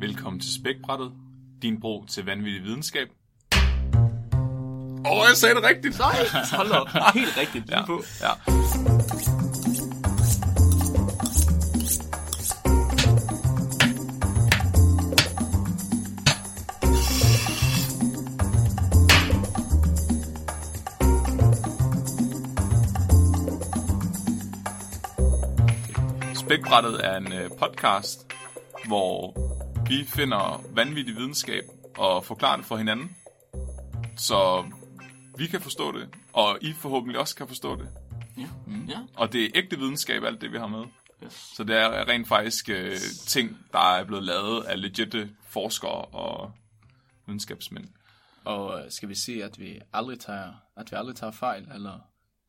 Velkommen til Spækbrættet, din bro til vanvittig videnskab. Åh, oh, jeg sagde det rigtigt! Nej, hold op. Helt rigtigt. Ja, på. ja. Spækbrættet er en øh, podcast, hvor vi finder vanvittig videnskab og forklarer det for hinanden, så vi kan forstå det, og I forhåbentlig også kan forstå det. Ja. ja. Og det er ægte videnskab, alt det vi har med. Yes. Så det er rent faktisk øh, ting, der er blevet lavet af legitte forskere og videnskabsmænd. Og øh, skal vi sige, at vi aldrig tager, at vi aldrig tager fejl, eller?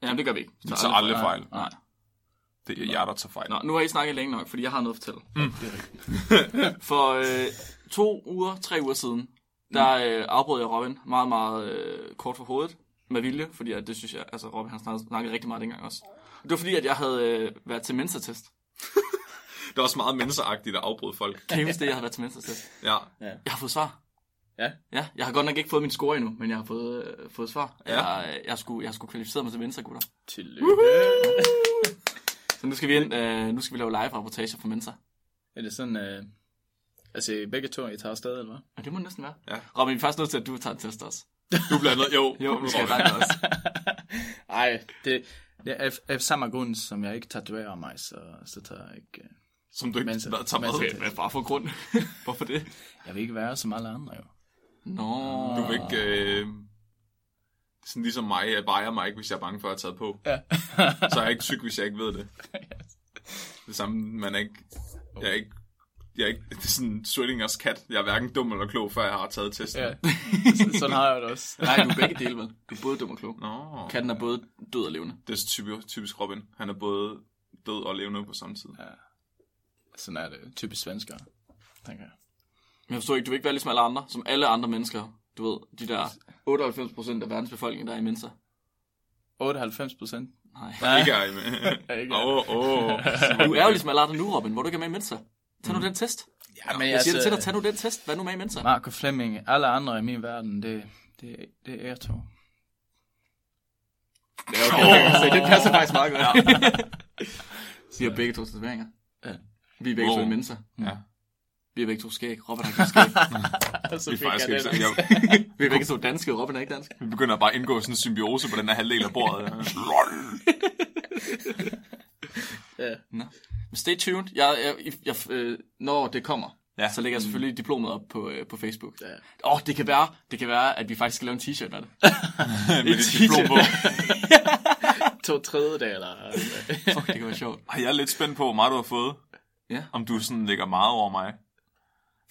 Jamen, det gør vi ikke. Vi tager aldrig fejl. Nej. Det er jer, der tager fejl. Nå, nu har I snakket længe nok, fordi jeg har noget at fortælle. Mm. Det er rigtigt. For øh, to uger, tre uger siden, der øh, afbrød jeg Robin meget, meget øh, kort for hovedet. Med vilje, fordi at det synes jeg, altså Robin har snakket, snakket rigtig meget dengang også. Det var fordi, at jeg havde øh, været til mensa-test. Det er også meget menneskeagtigt at afbryde folk. Kan I huske det, jeg havde været til mensa-test? Ja. Jeg har fået svar. Ja. Ja, jeg har godt nok ikke fået min score endnu, men jeg har fået, øh, fået svar. Ja. Jeg, øh, jeg, skulle, jeg skulle kvalificere mig til Mensa, gutter. Tillykke. Så nu skal vi, ind, øh, nu skal vi lave live-rapportager for Mensa. Er det sådan, øh, altså begge to, I tager afsted, eller hvad? Ja, det må det næsten være. Ja. Robin, vi er faktisk nødt til, at du tager en test også. Du bliver nødt... Jo, Jo, nu, skal dig også. Ej, det, det er af, samme grund, som jeg ikke tatoverer mig, så, så tager jeg ikke... øh, Som du ikke Mensa. tager med. Okay, men bare for grund. Hvorfor det? Jeg vil ikke være som alle andre, jo. Nå. Du vil ikke... Øh... Sådan ligesom mig, jeg vejer mig ikke, hvis jeg er bange for at have taget på. Ja. Så er jeg ikke syg, hvis jeg ikke ved det. Det samme, man er ikke... Jeg er ikke... Jeg er ikke det er sådan Schrödingers kat. Jeg er hverken dum eller klog, før jeg har taget testen. ja. Så, sådan har jeg det også. Nej, du er begge dele, vel? Du er både dum og klog. Nå, Katten er både død og levende. det er typisk, typisk Robin. Han er både død og levende på samme tid. Sådan er det typisk svensker, tænker jeg. Men jeg forstår ikke, du vil ikke være ligesom alle andre, som alle andre mennesker. Du ved, de der 98% af verdens befolkning, der er i Mensa. 98 procent. Nej. Ikke jeg med. Åh, åh. Du er jo ligesom alle andre nu, Robin, hvor du ikke er med i Mensa. Tag nu den test. Ja, men Jeg siger det til dig, tag nu den test. Vær nu med i Mensa. Marco Flemming, alle andre i min verden, det, det, det er jer to. Ja, okay. Så det passer faktisk meget godt. Så vi har begge to tatoveringer. Ja. Vi er begge to Wow. i Mensa. Ja, Vi er begge to skæg. Robin har ikke skæg. Så fik er faktisk jeg ikke det. sådan. Jeg, Vi er begge to danske. Robin er ikke dansk. vi begynder bare at indgå sådan en symbiose på den her halvdel af bordet. Ja. Nå. Men stay tuned. Jeg, jeg, jeg, øh, når det kommer, Ja. ja. så lægger jeg selvfølgelig diplomet op på, øh, på Facebook. Ja. Åh, oh, det kan være, det kan være, at vi faktisk skal lave en t-shirt med det. Med dit diplom på. To tredjedel, eller... Fuck, det kan være sjovt. Jeg er lidt spændt på, hvor meget du har fået. Ja. Om du sådan ligger meget over mig.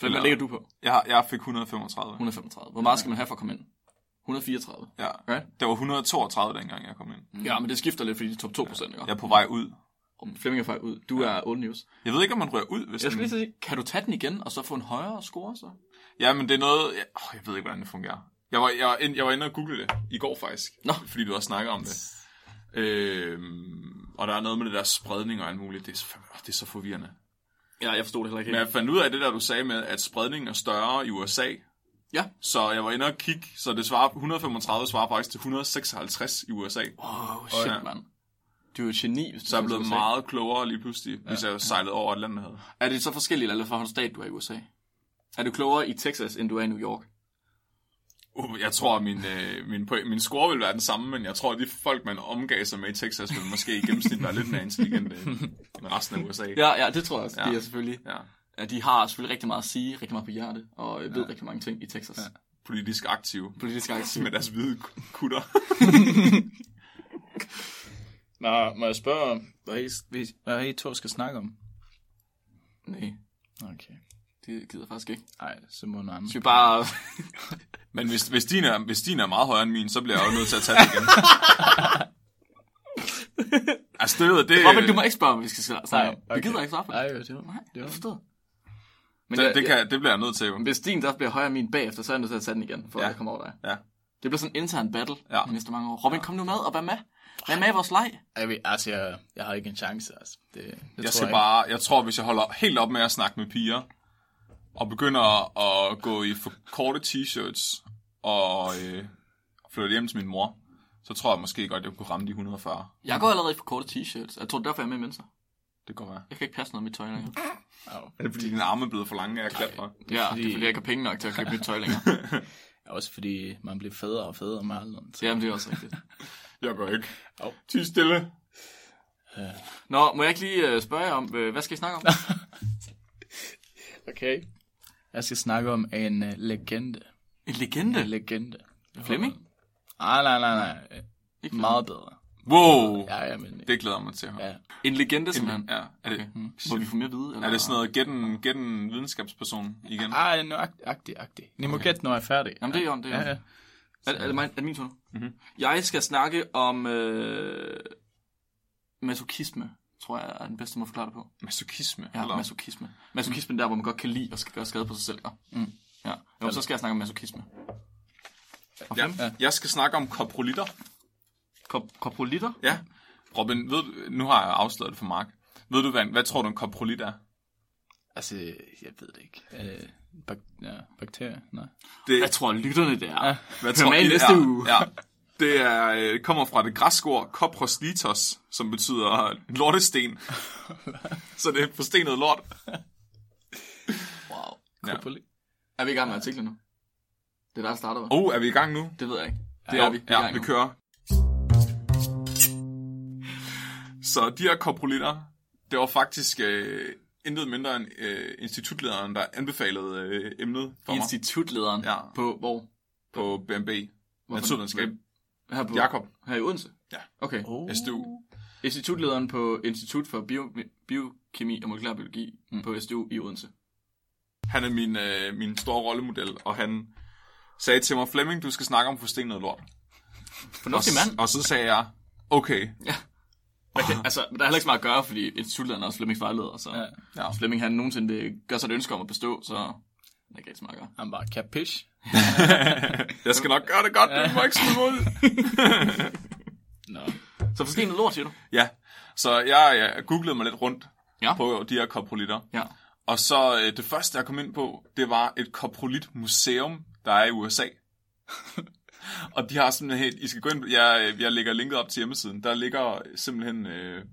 Hvad hvad ligger du på? Jeg, jeg fik 135. 135. Hvor meget skal man have for at komme ind? 134. Ja. Right? Det var 132, dengang jeg kom ind. Ja, men det skifter lidt, fordi det er top 2 procent, ikke? Jeg er på vej ud. Flemming er faktisk ud. Du er old news. Jeg ved ikke, om man rører ud, hvis Jeg man... lige sige, kan du tage den igen, og så få en højere score, så? Ja, men det er noget... Jeg, jeg ved ikke, hvordan det fungerer. Jeg var, jeg, var ind- jeg var inde og google det i går faktisk. Nå. Fordi du også snakker om det. Øhm, og der er noget med det der spredning og alt muligt. Det er, så, det er så forvirrende. Ja, jeg forstod det heller ikke Men jeg fandt ud af det der, du sagde med, at spredningen er større i USA. Ja. Så jeg var inde og kigge, så det svarer, 135 svarer faktisk til 156 i USA. Åh, oh, shit, Ja. mand. Du er jo geni, hvis du Så jeg USA. meget klogere lige pludselig, hvis jeg sejlede over Atlanterhavet. Er det så forskelligt, eller for stat, du er i USA? Er du klogere i Texas, end du er i New York? Uh, Jeg tror, at min, øh, min, min score vil være den samme, men jeg tror, at de folk, man omgav sig med i Texas, vil måske i gennemsnit være lidt mere intelligente end end resten af USA. Ja, ja, det tror jeg også. Ja. Ja. De er selvfølgelig. ja. Ja, de har selvfølgelig rigtig meget at sige, rigtig meget på hjerte, og jeg ved ja. rigtig mange ting i Texas. Ja. Politisk aktive Politisk aktiv. med deres hvide kutter. Nå, må jeg spørge, hvad I, vi- hvad I to skal snakke om? Nej, Okay. Det gider jeg faktisk ikke. Nej, så må noget andet. Skal vi bare... Men hvis, hvis, din er, hvis din er meget højere end min, så bliver jeg jo nødt til at tage det igen. altså, det, jeg, det, Robin, du må ikke spørge, om vi skal snakke okay. gider ikke svare på det. Nej, det var, Nej, det jeg var. forstår. Men det, jeg, det, jeg, kan, det bliver jeg nødt til jo. hvis din der bliver højere end min bagefter, så er jeg nødt til at tage den igen, for Ja. at jeg kommer over dig. Ja. Det bliver sådan en intern battle Ja. de næste mange år. Robin, kom nu med og vær med. Vær med i vores leg. Jeg, ved, altså, jeg, jeg har ikke en chance, altså. Det, det Jeg tror skal ikke. bare, jeg tror, hvis jeg holder helt op med at snakke med piger, og begynder at gå i for korte t-shirts og øh, flytter hjem til min mor, så tror jeg måske godt, jeg kunne ramme de 140. Jeg går allerede for korte t-shirts. Jeg tror, derfor er jeg med i Mensa. Det går være. Jeg kan ikke passe noget af mit tøj længere. Er det fordi, dine arme er blevet for lange af at klatre? Ja, det er fordi, jeg ikke har penge nok til at købe mit tøj længere. Også fordi man bliver federe og federe med alderen. Så. Jamen, det er også rigtigt. Jeg går ikke. Au. Ty stille. Nå, må jeg ikke lige øh, spørge jer om, øh, hvad skal I snakke om? Okay. Jeg skal snakke om en uh, legende. En legende? En legende. Flemming? Nej, nej, nej, nej. Ikke Meget bedre. Wow. Ja, ja, men... Det glæder mig til at høre. Ja. En legende, simpelthen. Ja, er det, Okay. Må vi få mere vide? Eller? er det sådan noget, get en, get en videnskabsperson igen? Ej, nu agtig, agtig. Ni må gætte, når jeg er færdig. Jamen, det er jo det. Er, Ja, ja. er, er, det, min, er det min tur? Mhm. Jeg skal snakke om øh, masochisme, tror jeg er den bedste måde at forklare det på. Masochisme? Ja, eller? masochisme. Masochisme der, hvor man godt kan lide og skal gøre skade på sig selv. Ja. Mm. ja. Jo, så skal jeg snakke om masochisme. Og Ja. Jeg skal snakke om koprolitter. Kop- Koprolitter? Ja. Robin, ved, du- nu har jeg afsløret det for Mark. Ved du, hvad, hvad tror du en koprolit er? Altså, jeg ved det ikke. Øh, bak ja, bakterier? Nej. Det, Hvad tror lytterne, det er? Ja. hvad med i næste er? uge. Ja. Det er, øh, kommer fra det græske ord koproslitos, som betyder lortesten. Så det er forstenet lort. Wow. Ja. Er vi i gang med artiklen nu? Det er der, der starter? Oh, er vi i gang nu? Det ved jeg ikke. Det Jo, er vi. Er Ja, vi nu. kører. Så de her koprolitter, det var faktisk øh, intet mindre end øh, institutlederen, der anbefalede øh, emnet for mig Institutlederen Ja. på hvor? på BMB. Naturvidenskab. Her på, Jakob. Her i Odense? Ja. Okay. Oh. SDU. Institutlederen på Institut for Bio, Biokemi og Molekylær Biologi mm. på SDU i Odense. Han er min, øh, min store rollemodel, og han sagde til mig, Flemming, du skal snakke om forstenet lort. Fornuftig mand. Og så sagde jeg, okay. Man kan, altså, der er heller ikke så meget at gøre, fordi institutlederen er også Flemmings vejleder, så Ja. ja. Ja. Flemming han nogensinde gør sig et ønske om at bestå, så der at gøre. Han bare capish. Jeg skal nok gøre det godt, du må ikke smide ud. Nå. Så forstenet lort, siger du? Ja, så jeg, jeg googlede mig lidt rundt Ja. på de her koprolitter. Ja. Og så øh, det første, jeg kom ind på, det var et koprolit-museum, der er i USA. og de har simpelthen helt... I skal gå ind... Jeg, jeg lægger linket op til hjemmesiden. Der ligger simpelthen øh,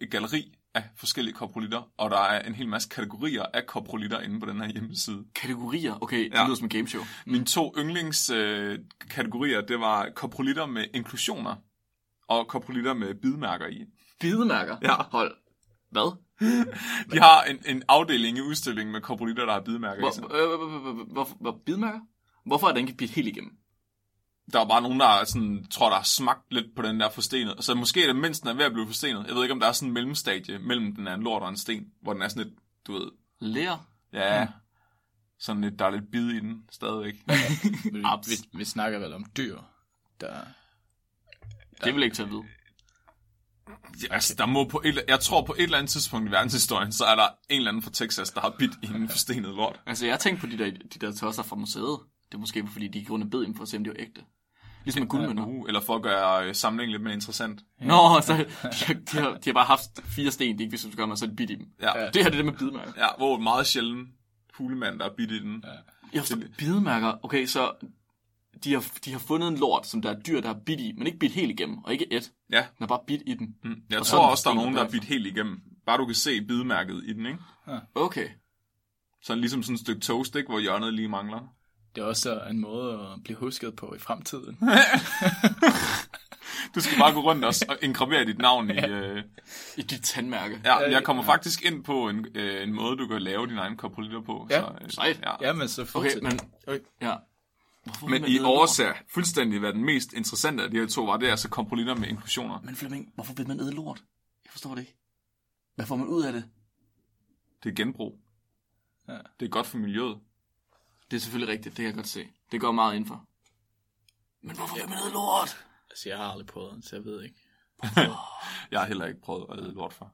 et galeri af forskellige koprolitter, og der er en hel masse kategorier af koprolitter inde på den her hjemmeside. Kategorier. Okay, det Ja. lyder som en gameshow. Mine to yndlingskategorier, øh, kategorier, det var koprolitter med inklusioner, og koprolitter med bidmærker i. Bidemærker? Ja. Hold. Hvad? De har en, en afdeling i udstillingen med koprolitter, der har bidmærker i sig. Hvor, øh, hvor- hvor- hvor- hvor- hvor- bidemærker? Hvorfor er den ikke bidt helt igennem? Der er bare nogen, der er sådan, tror, der har smagt lidt på den der forstenet. Så måske er det, mens den er ved at blive forstenet. Jeg ved ikke, om der er sådan en mellemstadie mellem den er en lort og en sten, hvor den er sådan lidt, du ved, Lær? ja, sådan lidt, der er lidt bid i den stadigvæk. Vi, Abs. vi, vi snakker vel om dyr, der... Det vil jeg ikke at vide. Ja, altså, der må på et, jeg tror på et eller andet tidspunkt i verdenshistorien, så er der en eller anden fra Texas, der har bidt i en forstenet lort. Altså, jeg har tænkt på de der, de der tosser fra museet. Det er måske, fordi de i grunden bed dem for at se, om de var ægte. Ligesom med guldmønter. Uh, eller for at gøre øh, samlingen lidt mere interessant. Nå, så de, har- de, har, de har bare haft fire sten, de ikke vidste, hvad de skulle gøre med, så er de bidt i dem. Ja, Det her det er det med bidemærker. ja hvor meget sjældent hulemand, der er bidt i den. Ja. Jeg forstår, bidemærker. Okay, så de har, de har fundet en lort, som der er dyr, der har bidt i, men ikke bidt helt igennem, og ikke et. ja. Den har bare bidt i den. Mm. Jeg Og så tror er også, der er nogen, der er bidt helt igennem. Bare du kan se bidemærket i den, ikke? Okay. Sådan ligesom sådan et stykke toast, ikke? Hvor hjørnet lige mangler. Det er også en måde at blive husket på i fremtiden. Du skal bare gå rundt og, og engravere dit navn i... Øh... I dit tandmærke. Ja, jeg kommer faktisk ind på en, øh, en måde, du kan lave din egen koprolitter på. Ja, så, øh, sejt. Ja. Ja, men så Okay, fortsæt. men... Oj. Ja. Hvorfor Men I overser fuldstændig, hvad den mest interessante af de her to var. Det er altså kompolitter med inklusioner. Men Flemming, hvorfor vil man æde lort? Jeg forstår det ikke. Hvad får man ud af det? Det er genbrug. Ja. Det er godt for miljøet. Det er selvfølgelig rigtigt, det kan jeg godt se. Det går meget indenfor. Men hvorfor vil man æde lort? Altså, jeg har aldrig prøvet det, så jeg ved ikke. Jeg har heller ikke prøvet at æde lort for.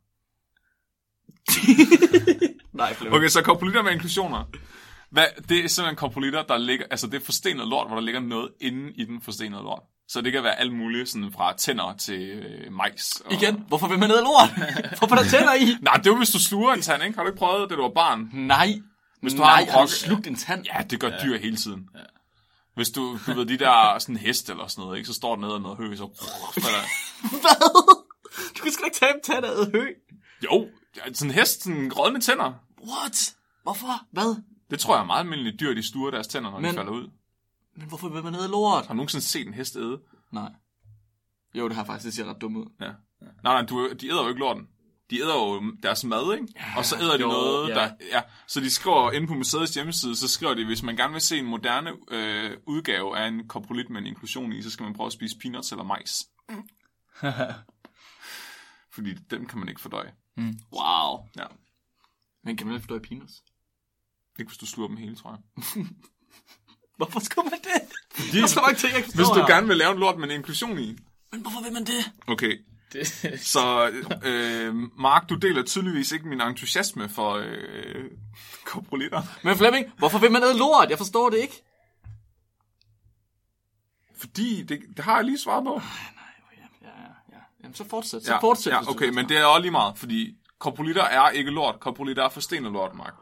Nej, Flemming. Okay, så kompolitter med inklusioner. Hvad, det er simpelthen kompolitter, der ligger... Altså, det er forstenet lort, hvor der ligger noget inde i den forstenede lort. Så det kan være alt muligt, sådan fra tænder til øh, majs. Og... Igen, hvorfor vil man æde lort? hvorfor er der tænder i? Nej, det er jo, hvis du sluger en tand, ikke? Har du ikke prøvet det, du var barn? Nej. Hvis du Nej, har en krok, slugt en tand? ja, det gør dyr hele tiden. Hvis du, du ved, de der sådan hest eller sådan noget, ikke? så står der nede og noget hø, så Hvad? Du kan sgu ikke tage en tand af hø. Jo, ja, sådan en hest, sådan rådne tænder. What? Hvorfor? Hvad? Det tror jeg er meget almindeligt dyr, de stuer deres tænder, når Men... De falder ud. Men hvorfor vil man ned lort? Har du nogensinde set en hest æde? Nej. Jo, det har faktisk, det ser ret dumt ud. Ja. Nej, nej, du, de æder jo ikke lorten. De æder jo deres mad, ikke? Ja, og så æder de jo, noget, ja. der... Ja, så de skriver inde på museets hjemmeside, så skriver de, hvis man gerne vil se en moderne øh, udgave af en koprolit med en inklusion i, så skal man prøve at spise peanuts eller majs. Fordi dem kan man ikke fordøje. Wow. Ja. Men kan man ikke fordøje peanuts? Ikke hvis du sluger dem hele, tror jeg. Hvorfor skulle man det? Fordi, der er så mange ting, jeg ikke Hvis forstår du her. gerne vil lave en lort med en inklusion i. Men hvorfor vil man det? Okay, Det, så øh, Mark, du deler tydeligvis ikke min entusiasme for øh, koprolitter. Men Flemming, hvorfor vil man ned lort? Jeg forstår det ikke. Fordi, det, det har jeg lige svaret på. Ja, ja, ja. Jamen, så fortsæt. Så Ja, fortsæt. ja okay, men det er også lige meget, fordi koprolitter er ikke lort. Koprolitter er forstenet lort, Mark.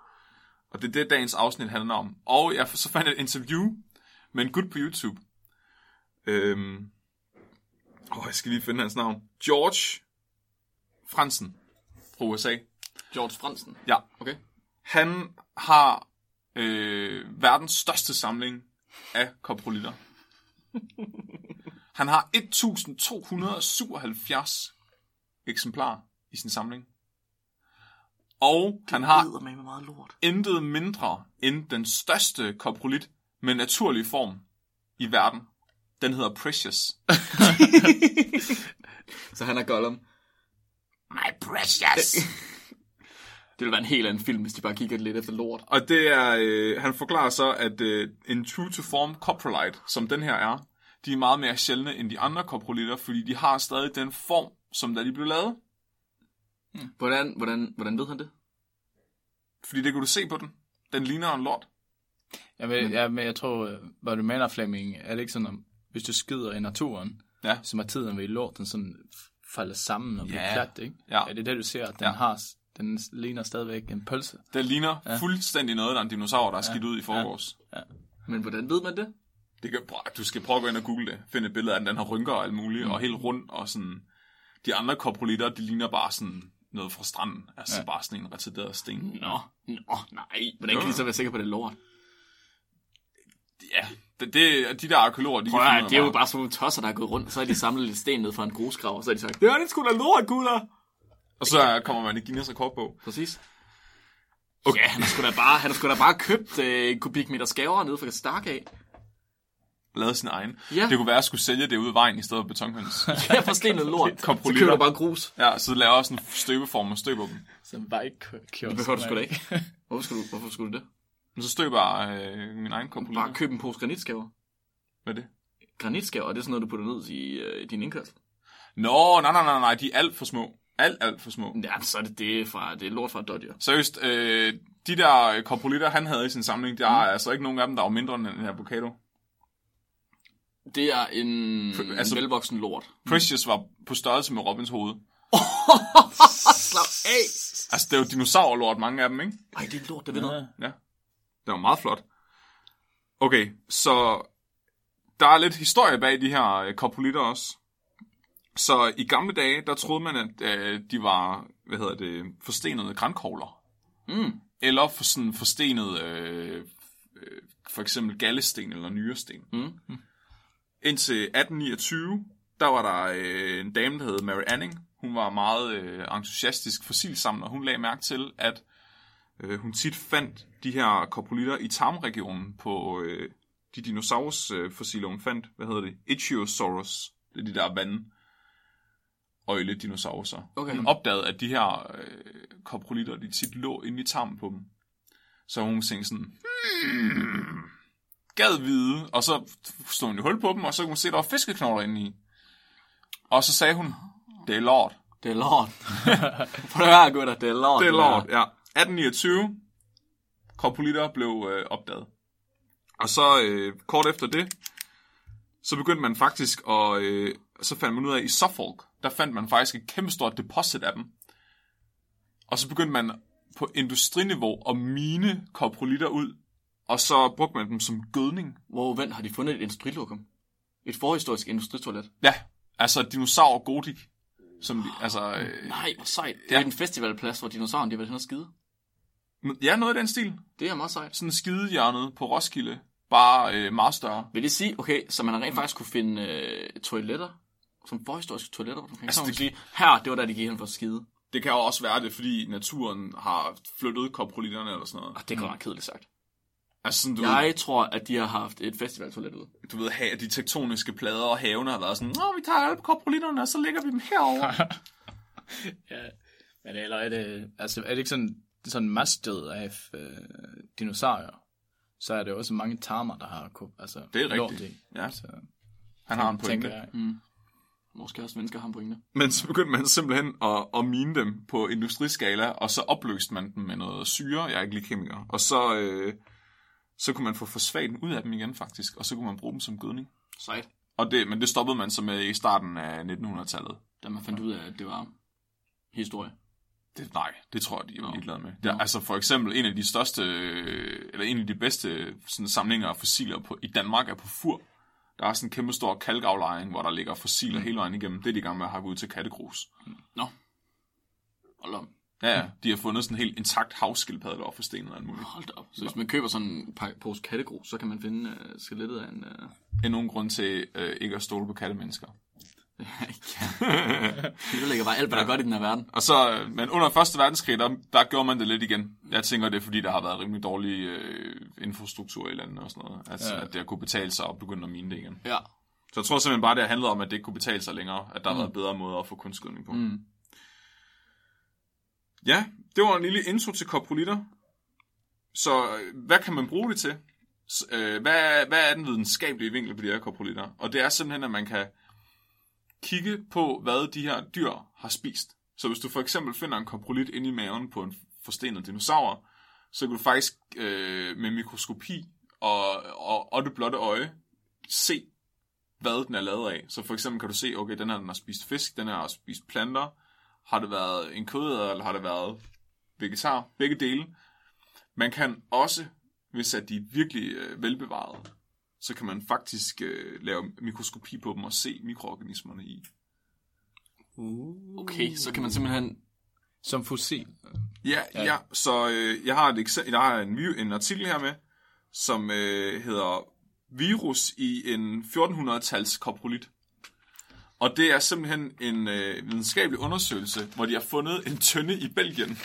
Og det er det, dagens afsnit handler om. Og jeg, så fandt jeg et interview med en gut på YouTube. Øhm, åh, jeg skal lige finde hans navn. George Fransen fra USA. George Fransen. Ja, Okay. han har øh, verdens største samling af koprolitter. Han har 1277 eksemplarer i sin samling. Og han har Det med meget lort. intet mindre end den største koprolit med naturlig form i verden. Den hedder Precious. Så han er Gollum. My Precious! Det ville være en helt anden film, hvis de bare kigger lidt efter lort. Og det er, øh, han forklarer så, at øh, en true to form coprolite, som den her er, de er meget mere sjældne end de andre koprolitter, fordi de har stadig den form, som da de blev lavet. Hvordan, hvordan, hvordan ved han det? Fordi det kan du se på den. Den ligner en lort. jeg, men, ja, men jeg tror, øh, er det ikke sådan, om, hvis du skider i naturen, Ja. så er tiden ved lorten sådan falder sammen og bliver Ja. plat, ikke? Ja. Er det det, du ser, at den Ja. har, den ligner stadigvæk en pølse? Den ligner ja. fuldstændig noget, der er en dinosaur, der er skidt ud i forgårs. Men hvordan ved man det? Det kan, du skal prøve at gå ind og google det. Finde et billede af den. Den har rynker og alt muligt, mm. og helt rund, og sådan... De andre koprolitter, de ligner bare sådan noget fra stranden. Altså ja. bare sådan en retarderet sten. Nå, nå, nej. Hvordan kan de så være sikre på, det er lort? Ja, det, det, de der arkeologer, de Prøv kan det er jo bare sådan nogle tosser, der er gået rundt, så har de samlet lidt sten ned fra en grusgrav, og så har de sagt, det er det sgu da lort, gutter. Og så kommer man i Guinness rekordbog. Præcis. Okay. Ja, han har sgu da bare, han sgu da bare købt øh, en kubikmeter skaver nede fra Stark af. Lavet sin egen. Ja. Det kunne være, at jeg skulle sælge det ud af vejen i stedet for betonhøns. Jeg får stenet lort. Så køber du bare grus. ja, så laver jeg sådan en støbeform og støber dem. Som bare ikke kører Det behøver du sgu da ikke. Hvorfor skulle du, hvorfor skulle du det? Men så støber jeg øh, min egen komprolitter. Bare køb en pose granitskaver. Hvad er det? Granitskaver, det er sådan noget, du putter ned i øh, din indkørsel. Nå, nej, nej, nej, nej, de er alt for små. Alt, alt for små. Ja, så er det det, fra, det er lort fra Dodger. Seriøst, øh, de der komprolitter, han havde i sin samling, der er altså ikke nogen af dem, der var mindre end en avocado. Det er en, altså- altså, en velvoksen lort. Precious var på størrelse med Robins hoved. Slap af! Altså, det er jo dinosaurlort, mange af dem, ikke? Ej, det er lort, det ved jeg. Ja. Det var meget flot. Okay, så der er lidt historie bag de her øh, koprolitter også. Så i gamle dage, der troede man, at øh, de var, hvad hedder det, forstenede grænkogler. Mm. Eller for sådan forstenet, øh, øh, for eksempel gallesten eller nyresten. Mm. Indtil 1829, der var der øh, en dame, der hed Mary Anning. Hun var meget øh, entusiastisk fossilsamler. Hun lagde mærke til, at øh, hun tit fandt de her koprolitter i tarmregionen på øh, de dinosaurus øh, hun fandt. Hvad hedder det? Ichthyosaurus. Det er de der vand øjle dinosaurer. Okay. Hun opdagede, at de her øh, koprolitter, de tit lå inde i tarmen på dem. Så hun tænkte sådan, hmm, gad vide, og så stod hun i hul på dem, og så kunne hun se, at der var fiskeknogler inde i. Og så sagde hun, det er lort. Det er lort. Prøv at høre, gutter, det er lort. Det er lort, ja. 1829, koprolitter blev øh, opdaget. Og så øh, kort efter det, så begyndte man faktisk at, øh, så fandt man ud af, at i Suffolk, der fandt man faktisk et kæmpestort deposit af dem. Og så begyndte man på industriniveau at mine koprolitter ud, og så brugte man dem som gødning. Hvor vand har de fundet et industrilokum? Et forhistorisk industritoilet? Ja, altså dinosaur gotik. Som de, altså, øh, Nej, hvor sejt. Det Ja. er en festivalplads, hvor dinosaurerne de har været hen og skide. Ja, noget af den stil. Det er meget sejt. Sådan en skidehjørnet på Roskilde, bare øh, meget større. Vil det sige, okay, så man rent faktisk kunne finde øh, toiletter, som forhistoriske toiletter, hvor man kan Altså, altså, det- sige, her, det var der, de gik hen for at skide. Det kan jo også være det, fordi naturen har flyttet koprolitterne eller sådan noget. Og det er godt nok kedeligt sagt. Altså sådan, du, ved, Jeg tror, at de har haft et festivaltoilet ude. du ved, ha- de tektoniske plader og havene har været sådan, Nå, vi tager alle koprolitterne, og så lægger vi dem herover. Ja, men eller er det, altså er det ikke sådan, sådan mastet af øh, dinosaurer, så er det også mange tarmer, der har altså, Det er lort rigtigt. i. Ja. Så, Han har en pointe. jeg. Måske også mennesker har en pointe. Men så begyndte man simpelthen at, at mine dem på industriskala, og så opløste man dem med noget syre. Jeg er ikke lige kemiker. Og så, øh, så kunne man få fosfaten ud af dem igen, faktisk. Og så kunne man bruge dem som gødning. Sejt. Og det, men det stoppede man så med i starten af 1900-tallet. Da man fandt ud af, at det var historie. Det, nej, det tror jeg, de er ligeglade med. Der, Nå. altså for eksempel en af de største, øh, eller en af de bedste sådan, samlinger af fossiler på, i Danmark er på Fur. Der er sådan en kæmpe stor kalkaflejring, hvor der ligger fossiler mm. hele vejen igennem. Det er de i gang med at hakke ud til kattegrus. Nå. Hold op. Ja, ja, de har fundet sådan en helt intakt havskildpadde, der var forstenet og muligt. Hold op. Så hvis man køber sådan en pose kattegrus, så kan man finde uh, skelettet af en... Uh... Endnu en grund til øh, ikke at stole på kattemennesker. det lægger bare alt, hvad der er godt i den her verden. Og så, men under Første Verdenskrig, der, der gjorde man det lidt igen. Jeg tænker, det er fordi, der har været rimelig dårlig øh, infrastruktur i landet og sådan noget. Altså, ja. Ja. at det har kunne betale sig at begynde at mine det igen. Ja. Så jeg tror simpelthen bare, det har handlet om, at det ikke kunne betale sig længere. At der mm. har været bedre måder at få kunstgødning på. Mm. Ja, det var en lille intro til koprolitter. Så øh, hvad kan man bruge det til? Øh, hvad, hvad er den videnskabelige vinkel på de her koprolitter? Og det er simpelthen, at man kan kigge på, hvad de her dyr har spist. Så hvis du for eksempel finder en koprolit inde i maven på en forstenet dinosaur, så kan du faktisk øh, med mikroskopi og, og, og det blotte øje se, hvad den er lavet af. Så for eksempel kan du se, okay, den her den har spist fisk, den her har spist planter, har det været en kødæder, eller har det været vegetar? Begge dele. Man kan også, hvis at de er virkelig øh, velbevarede, så kan man faktisk øh, lave mikroskopi på dem og se mikroorganismerne i. Okay, så kan man simpelthen... Som fossil. Ja, ja. ja så øh, jeg har, et eksempel, jeg har en, en artikel her med, som øh, hedder Virus i en 1400-tals koprolit. Og det er simpelthen en øh, videnskabelig undersøgelse, hvor de har fundet en tønde i Belgien.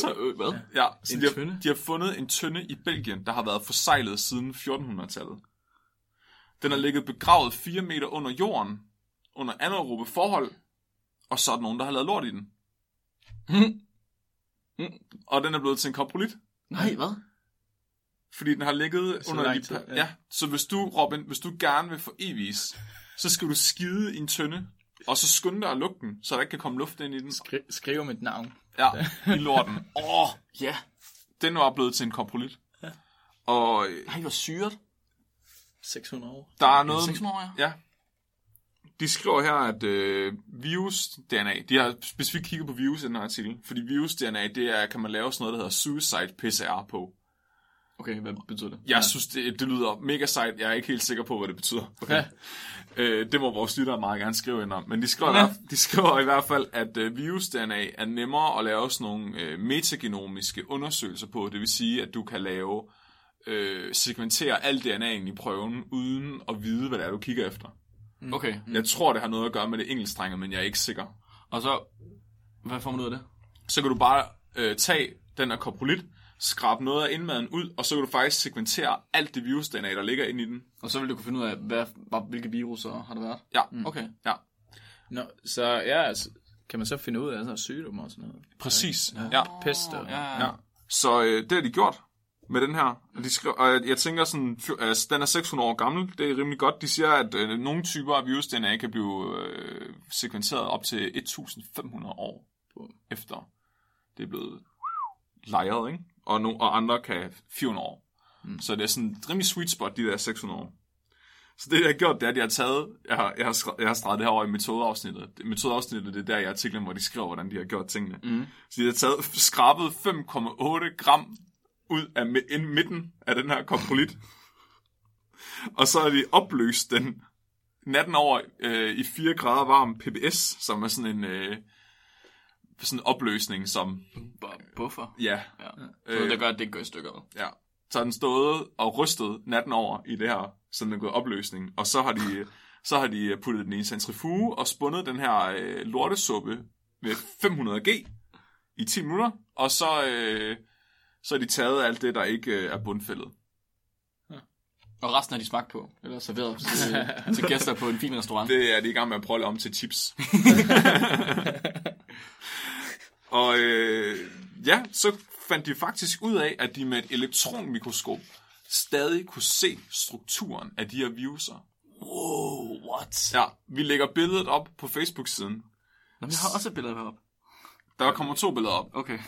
Så, øh, hvad? Ja, så En de, har, tønde? de har fundet en tønde i Belgien, der har været forsejlet siden 1400-tallet. Den har ligget begravet 4 meter under jorden, under anaerobe forhold, og så er der nogen, der har lavet lort i den. Og den er blevet til en koprolit, Nej, hvad? fordi den har ligget Så under de... tid, Ja. ja. ja. Så hvis du, Robin, hvis du gerne vil få evis, så skal du skide i en tønde, og så skynde dig at lukke den, så der ikke kan komme luft ind i den. Skri- skriv mit navn. Ja, i lorten. Åh, oh, Ja. den var blevet til en koprolit. Og øh, Nej, hvor syret. 600 år. der er noget... 600 år, ja. Ja. De skriver her, at øh, virus-DNA, de har specifikt kigget på virus i den her artikel, fordi virus-DNA, det er, kan man lave sådan noget, der hedder suicide PCR på. Okay, hvad betyder det? Jeg ja. synes, det, det lyder mega sejt. Jeg er ikke helt sikker på, hvad det betyder. Okay. Ja. Øh, det må vores lyttere meget gerne skrive ind om. Men de skriver, ja. de skriver i hvert fald, at øh, virus-DNA er nemmere at lave sådan nogle øh, metagenomiske undersøgelser på. Det vil sige, at du kan lave øh, segmentere al DNA'en i prøven, uden at vide, hvad det er, du kigger efter. Okay, Mm. Jeg tror, det har noget at gøre med det engelskdrenge, men jeg er ikke sikker. og så... Hvad får man ud af det? Så kan du bare øh, tage den her koprolit, skrabe noget af indmaden ud, og så kan du faktisk segmentere alt det virus-DNA, der ligger inde i den. Og så vil du kunne finde ud af, hvad, hvad, hvilke virus har der været? Ja, Mm. Okay. ja. Nå, så ja, altså, kan man så finde ud af sådan noget sygdom og sådan noget? Præcis. Ja. Pest og... Ja, ja. Så øh, det har de gjort med den her. Og, de skriver, og jeg, tænker sådan, altså, den er 600 år gammel. Det er rimelig godt. De siger, at øh, nogle typer af virus-DNA kan blive øh, sekventeret op til 1500 år efter det er blevet lejret, ikke? Og, no, og andre kan 400 år. Mm. Så det er sådan et rimelig sweet spot, de der 600 år. Så det, jeg har gjort, det er, at jeg har taget, jeg har, jeg har, jeg har streget det her over i metodeafsnittet. Metodeafsnittet, det er der i artiklen, hvor de skriver, hvordan de har gjort tingene. Mm. Så de har taget, skrabet 5,8 gram ud af ind midten af den her komprolit. og så har de opløst den natten over øh, i 4 grader varm PBS, som er sådan en øh, sådan en opløsning, som, buffer. ja, Ja. Så Øh. det gør, at det ikke går i stykker. Ja. Så har den stået og rystet natten over i det her, så den er gået opløsning. Og så har de, så har de puttet den i en centrifuge og spundet den her øh, lortesuppe med 500G i 10 minutter. Og så, øh, så har de taget alt det, der ikke øh, er bundfældet. Og resten har de smagt på, eller serveret til, til gæster på en fin restaurant. Det er de i gang med at prøve om til chips. og øh, ja, så fandt de faktisk ud af, at de med et elektronmikroskop stadig kunne se strukturen af de her viruser. Wow, what? Ja, vi lægger billedet op på Facebook-siden. Nå, vi har også et billede heroppe. Der kommer to billeder op. Okay.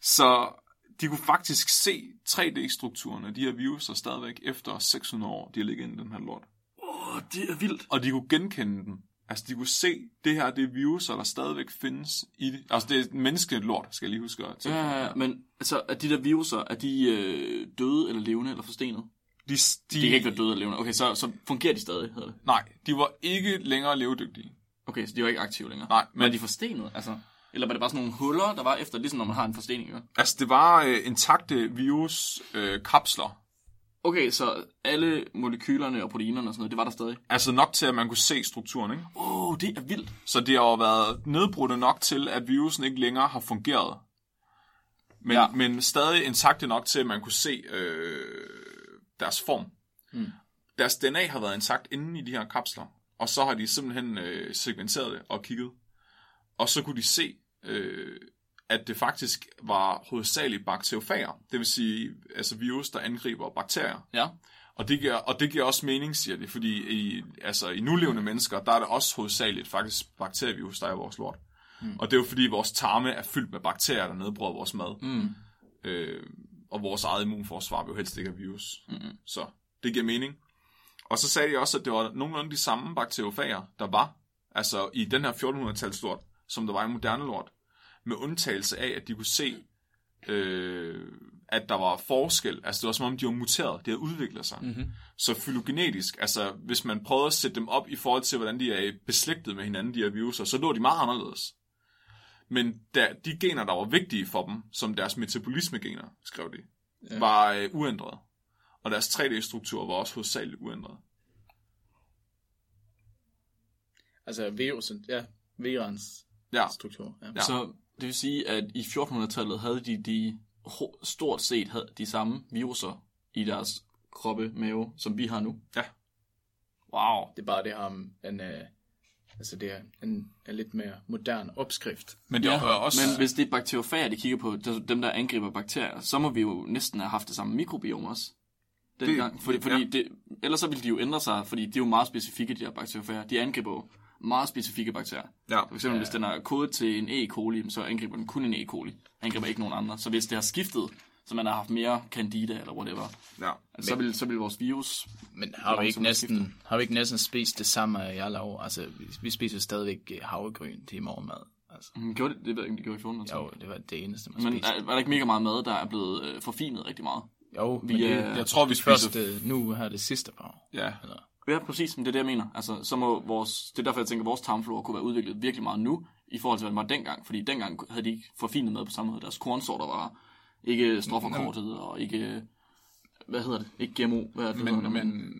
Så de kunne faktisk se 3D-strukturen af de her viruser stadigvæk efter 600 år, de har ligget inde i den her lort. Åh, oh, det er vildt. Og de kunne genkende dem. Altså, de kunne se, det her det er viruser, der stadigvæk findes i det. Altså, det er menneskeligt lort, skal jeg lige huske at tænke. Ja, ja, ja, men altså, er de der viruser, er de øh, døde eller levende eller forstenet? De, de, De kan ikke være døde eller levende. Okay, så, så fungerer de stadig, hedder det. Nej, de var ikke længere levedygtige. Okay, så de var ikke aktive længere. Nej, Men men de forstenet, altså? Eller var det bare sådan nogle huller, der var efter, ligesom når man har en forstening, ikke? altså, det var øh, intakte viruskapsler. Øh, kapsler. Okay, så alle molekylerne og proteinerne og sådan noget, det var der stadig? altså nok til, at man kunne se strukturen, ikke? Åh, oh, det er vildt. Så det har jo været nedbrudte nok til, at virusen ikke længere har fungeret. Men, ja. Men stadig intakte nok til, at man kunne se øh, deres form. Mm. Deres DNA har været intakt inde i de her kapsler, og så har de simpelthen øh, segmenteret det og kigget. Og så kunne de se, øh, at det faktisk var hovedsageligt bakteriofager. Det vil sige altså virus, der angriber bakterier. Ja. Og det, giver, og det giver også mening, siger de, fordi i, altså, i nulevende mennesker, der er det også hovedsageligt faktisk bakterievirus, der er i vores lort. Mm. Og det er jo fordi, vores tarme er fyldt med bakterier, der nedbryder vores mad. Mm. Øh, og vores eget immunforsvar vil jo helst ikke have virus. Mm. Så det giver mening. Og så sagde de også, at det var nogenlunde de samme bakteriofager, der var altså i den her 1400-tals lort, som der var i moderne lort. Med undtagelse af, at de kunne se, øh, at der var forskel. Altså det var som om, de var muteret. De havde udviklet sig. Mm-hmm. Så fylogenetisk, altså hvis man prøvede at sætte dem op i forhold til, hvordan de er beslægtet med hinanden, de her viruser, så lå de meget anderledes. Men der, de gener, der var vigtige for dem, som deres metabolismegener, skrev de, ja. var øh, uændrede. Og deres 3D-struktur var også hovedsageligt uændret. Altså virusen, ja, virens Ja, struktur. Ja. Ja. Så det vil sige, at i 1400-tallet havde de, de stort set havde de samme viruser i deres kroppe, mave, som vi har nu. Ja. Wow. Det er bare det har en, øh, altså det er en, en lidt mere moderne opskrift. men det ja, også... Men hvis det er bakteriofager, de kigger på, det dem der angriber bakterier, så må vi jo næsten have haft det samme mikrobiom også. Dengang. Det- Fordi, fordi ja. det, ellers så ville de jo ændre sig, fordi de er jo meget specifikke, de her bakteriofager. De angriber jo meget specifikke bakterier. ja, For eksempel, ja. hvis den er kodet til en E. coli, så angriber den kun en E. coli. Angriber ikke nogen andre. Så hvis det har skiftet, så man har haft mere candida eller whatever, ja. så vil, så vil vores virus... Men har vi, ikke næsten, har vi ikke næsten spist det samme i alle år? Altså, vi, vi spiser stadigvæk øh, havregryn til morgenmad. Altså, Mm, Gjorde det, det ved jeg ikke, om de gjorde i 14 jo, det var det eneste, man Men spiste. er, var der ikke mega meget mad, der er blevet øh, forfinet rigtig meget? Jo, vi men det, er- Jeg tror, vi spiser... først øh, nu her det sidste par år. Ja, Eller, Ja, præcis, det er det, jeg mener. Altså, så må vores, det er derfor, jeg tænker, at vores tarmflora kunne være udviklet virkelig meget nu, i forhold til, hvad den var dengang. Fordi dengang havde de ikke forfinet mad på samme måde. Deres kornsorter var ikke stofferkortet, og ikke, hvad hedder det? Ikke GMO, hvad er det, men, hedder, men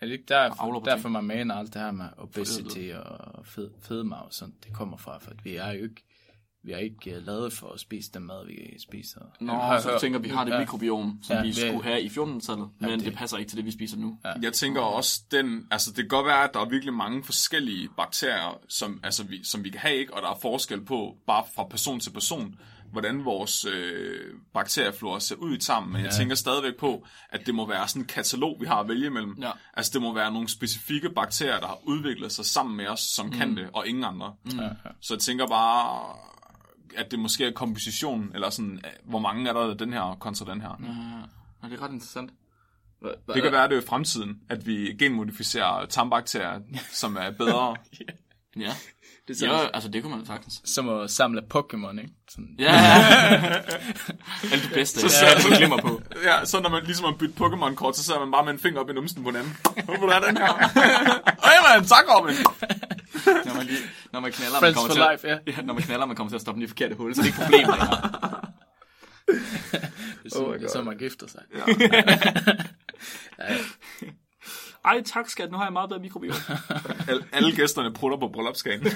er det ikke der, derfor, man mener alt det her med obesity og fed, fedme og sådan, det kommer fra, for vi er jo ikke, vi er ikke uh, lavet for at spise den mad, vi spiser. Nå, Jeg har så hørt- du tænker, vi har det ja. mikrobiom, som Ja, vi det- skulle have i 1400-tallet, men det- det passer ikke til det, vi spiser nu. Ja. Jeg tænker også, den, altså det kan godt være, at der er virkelig mange forskellige bakterier, som, altså vi, som vi kan have, ikke? og der er forskel på, bare fra person til person, hvordan vores øh, bakterieflora ser ud i tarmen. Men jeg tænker stadigvæk på, at det må være sådan en katalog, vi har at vælge imellem. Ja. Altså det må være nogle specifikke bakterier, der har udviklet sig sammen med os, som mm. kan det, og ingen andre. Mm. Ja, ja. Så jeg tænker bare, at det måske er kompositionen, eller sådan, øh, hvor mange er der den her kontra den her. Ja, det er ret interessant. Hva- Det kan være, at det er i fremtiden, at vi genmodificerer tarmbakterier, som er bedre. Ja. Det Ja, altså det kunne man sagtens. Som at samle Pokémon, ikke? Sådan, Ja. Alt det bedste. Så- ja, du glemmer på. Ja, så når man ligesom har byttet Pokémon-kort, så sidder man bare med en finger op i numsen på hinanden. Hvor er den her? Øj, man, tak, Robin. Når man, lige, når man knaller, man Friends kommer for til, life, ja. ja. når man knaller, man kommer til at stoppe den i forkerte hul, så det er ikke et problem længere. Det er sådan, det er sådan man gifter sig. Ej, tak skat, nu har jeg meget bedre mikrobiom. Al- alle gæsterne prutter på bryllupsskagen.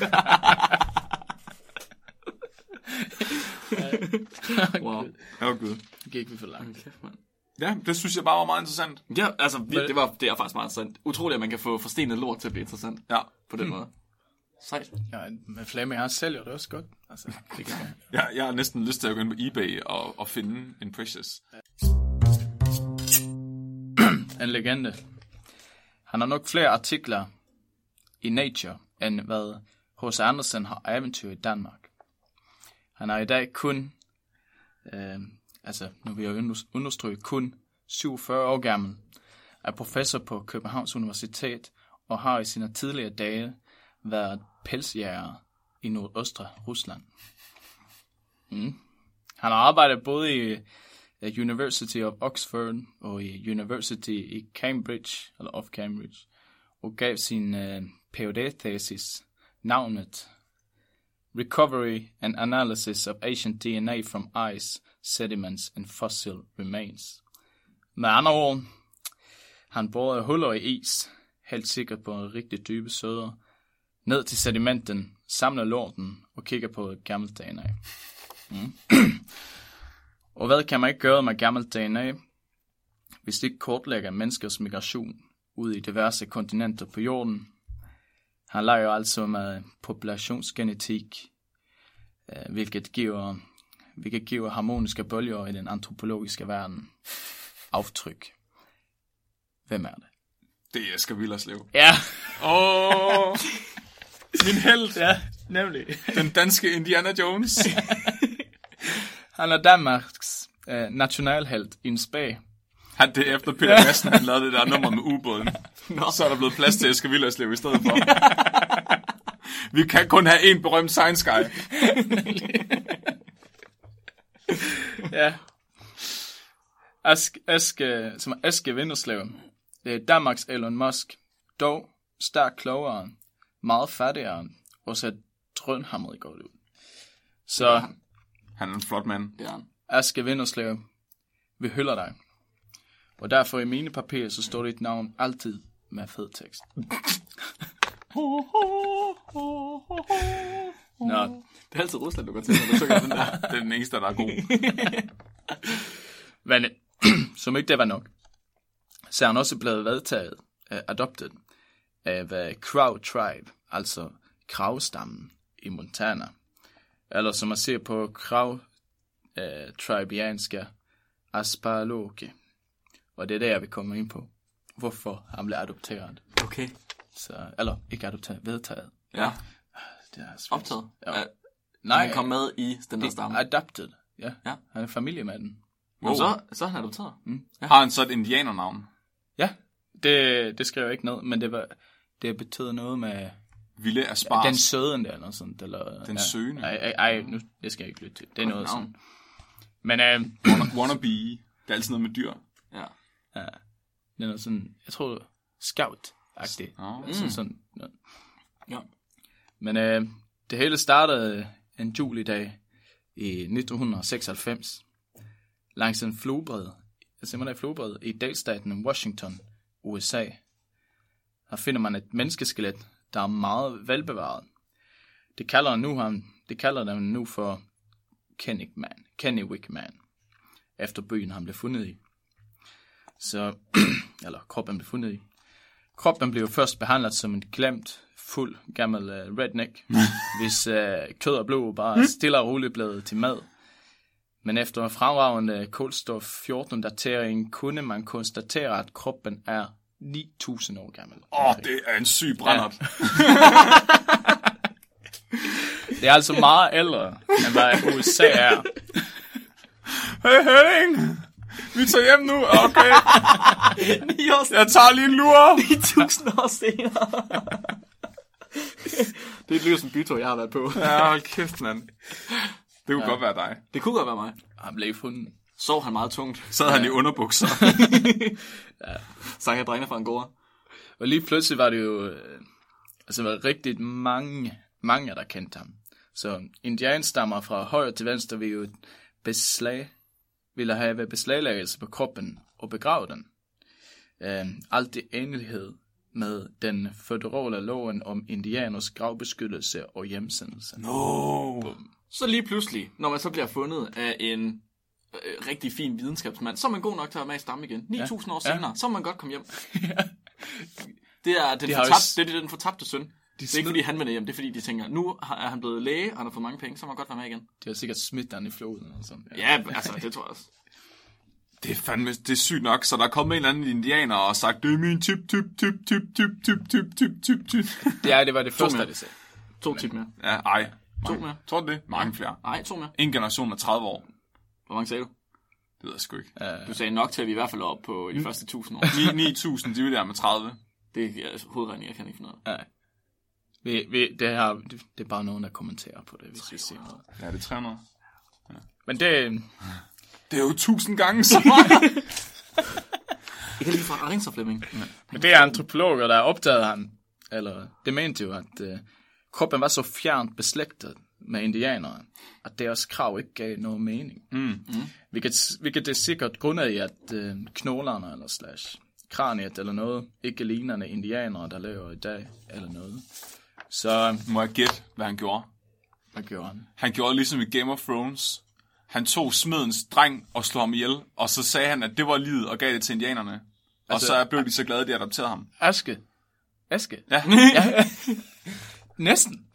Wow. Åh, oh, gud. Det gik vi for langt. Kæft, mand. Ja, det synes jeg bare var meget interessant. Ja, altså, vi, det, var, det er faktisk meget interessant. Utroligt, at man kan få forstenet lort til at blive interessant Ja. på den måde. Sejt. Ja, med Flemming, han sælger det også godt. Altså, det kan jeg. Jeg, jeg har næsten lyst til at gå ind på eBay og, og finde en Precious. En legende. Han har nok flere artikler i Nature, end hvad H.C. Andersen har eventyr i Danmark. Han er i dag kun, øh, altså nu vil jeg understryge, kun 47 år gammel, er professor på Københavns Universitet og har i sine tidligere dage været pelsjæger i nordøstre Rusland. Mm. Han har arbejdet både i øh, University of Oxford og University i Cambridge, eller of Cambridge, og gav sin øh, uh, PhD-thesis navnet Recovery and Analysis of Ancient DNA from Ice, Sediments and Fossil Remains. Med andre ord, han borer huller i is, helt sikkert på rigtig dybe søder, ned til sedimenten, samler lorten og kigger på gammelt DNA. Mm. Og hvad kan man ikke gøre med gammelt DNA, hvis det ikke kortlægger menneskers migration ud i diverse kontinenter på jorden? Han leger altså med populationsgenetik, øh, hvilket giver, hvilket giver harmoniske bølger i den antropologiske verden. Aftryk. Hvem er det? Det er Asger Villerslev. Ja, Åh, oh, min held. ja nemlig. Den danske Indiana Jones. Han er Danmarks øh, nationalhelt i en spag. Han, det er efter Peter Madsen, han lavede det der nummer med ubåden. Nå. Så er der blevet plads til Asger Villerslev i stedet for. Vi kan kun have en berømt science guy. Ja. Ask, Aske, som er Aske Vinderslev. Det er Danmarks Elon Musk. Dog stærkt klogere, meget fattigere, og ser drønhamret godt ud. Så Han er en flot mand. Det er han. Aske Vinderslev, vi hylder dig. Og derfor i mine papirer, så står dit navn altid med fed tekst. Nå, Det er altid Rusland, du går til, når du synger den der. Det er den eneste, der er god. Men som ikke det var nok, så er han også blevet vedtaget, uh, adopted, af uh, Crow Tribe, altså kravstammen i Montana. Eller som man ser på krav uh, tribianska, Aspaloke. Og det er der, vi kommer ind på, hvorfor han blev adopteret. Okay. Så, eller ikke adopteret, vedtaget. Ja. Det er svært. Optaget. Ja. Ja. Nej, Han kom med i den der det stamme. er adopted. Ja. Ja. Han er familie med den. Wow. Så, så er han adopteret. Mm. Har han så et indianernavn? Ja, det, det skrev jeg ikke ned, men det var det betød noget med Ville Aspars. den søden der, eller sådan. Eller, Den ja. søgende? Ej, ej, nu, det skal jeg ikke lytte til. Det er noget navn. sådan. Men øh, Wanna, wannabe. Det er altid noget med dyr. Ja. ja, det er noget sådan, jeg tror, scout-agtigt. Nå. Altså sådan noget. Ja. Men øh, det hele startede en julidag i 1996 langs en flodbred, simpelthen en flodbred i delstaten Washington, USA. Her finder man et menneskeskelet, der er meget velbevaret. Det kalder, nu ham, det kalder dem nu for Kennewick Kennewick Man, efter byen han blev fundet i. Så, eller kroppen blev fundet i. Kroppen blev først behandlet som en glemt, fuld, gammel uh, redneck, hvis uh, kød og blod bare stille og roligt blev til mad. Men efter fremragende kulstof 14 datering kunne man konstatere, at kroppen er 9.000 år gammel. Åh, oh, det er en syg brændert. Det er altså meget ældre, end hvad USA er. Hey, Henning! Vi tager hjem nu. Okay, 9 år jeg tager lige en lur. 1000 år senere. det er et liv som bytog, jeg har været på. Ja, hold kæft, mand. Det kunne ja. godt være dig. Det kunne godt være mig. Han blev fundet. Sov han meget tungt. Så havde han i underbukser. Sang jeg drengene fra en gård. Og lige pludselig var det jo, øh, altså var rigtig mange, mange, der kendte ham. Så indianstammer fra højre til venstre ville jo beslag, ville have beslaglæggelse på kroppen og begrave den. Øh, alt i enighed med den føderale loven om indianers gravbeskyttelse og hjemsendelse. No. Så lige pludselig, når man så bliver fundet af en øh, rigtig fin videnskabsmand, så er man god nok til at være med i stamme igen. 9.000 år Ja. senere, så må man godt komme hjem. Det er den, De har jo det er den fortabte søn. Det er ikke fordi han vender hjem, det er fordi de tænker, nu er han blevet læge, og han har fået mange penge, så må han godt være med igen. De har sikkert smidt den i floden og sådan. Ja, altså det tror jeg også. Det er fandme, det er sygt nok, så der er kommet en eller anden indianer og sagt, det er min typ, typ, typ, typ, typ, typ, typ, typ, typ, typ. Ja, det var det første, mere. de sagde. To tip mere. Ja, ej. To mere. Tror du det? Mange flere. Nej, to mere. En generation er 30 år. Hvor mange sagde du? Det ved jeg sgu ikke. Du sagde nok til, at vi i hvert fald er oppe på de første 1000 år. 9 9.000 divideret med 30. Det er altså, hovedregning, jeg kan ikke finde ud af. Vi, vi, det, her, det, det er bare nogen, der kommenterer på det, hvis vi siger noget. Ja, det er 300. Men det, Det er jo 1000 gange så meget. Jeg kan lige fra Arins og Flemming. men det er antropologer, der har opdaget ham, eller det mente jo, at uh, kroppen var så fjernt beslægtet med indianere, at deres krav ikke gav nogen mening. Mm. Hvilket, hvilket det er sikkert grundet i, at uh, knoglerne eller slash kraniet eller noget ikke ligner de indianere, der lever i dag, eller noget. Så Må jeg gætte, hvad han gjorde? hvad gjorde han? Han gjorde ligesom i Game of Thrones. Han tog smedens dreng og slog ham ihjel, og så sagde han, at det var livet, og gav det til indianerne. Og Altså- så blev de så glade, at de adopterede ham. Aske. Aske? Ja. ja. Næsten.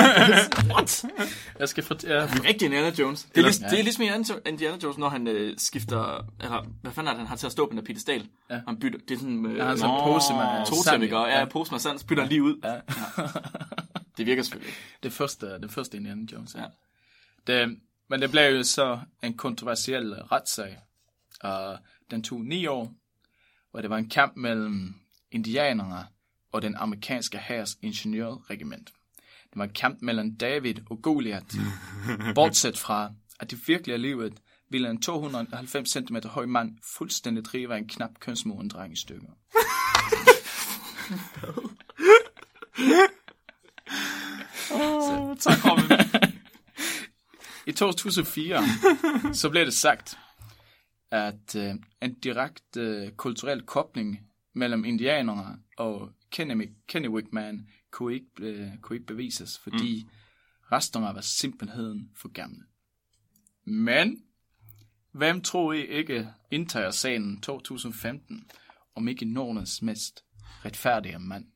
What? Jeg skal fortælle... Ja. Rigtig Indiana Jones. Det er, Eller- ligesom, det er ligesom Indiana- Jones, når han øh, skifter... Eller, hvad fanden er det, han har til at stå på den der pedestal? Ja. Han bytter... Det er sådan... Øh, Jeg har sådan pose med? Og ja, pose med sand, så bytter han lige ud. Ja. Det virker selvfølgelig. Det første, det første Indiana Jones. Ja. Det, men det blev jo så en kontroversiel retssag. Og den tog ni år, og det var en kamp mellem indianerne og den amerikanske hærs ingeniørregiment. Det var en kamp mellem David og Goliath. Bortset fra, at det virkelige livet ville en 290 cm høj mand fuldstændig drive en knap kønsmoden dreng i stykker. Tak, Robin. I 2004, så blev det sagt, at øh, en direkte øh, kulturel kobling mellem indianerne og Kennewick, Kennewick Man kunne ikke, øh, kunne ikke bevises, fordi mm. resterne var simpelthen for gamle. Men, hvem tror I ikke indtager sagen 2015, om ikke Nordens mest retfærdige mand?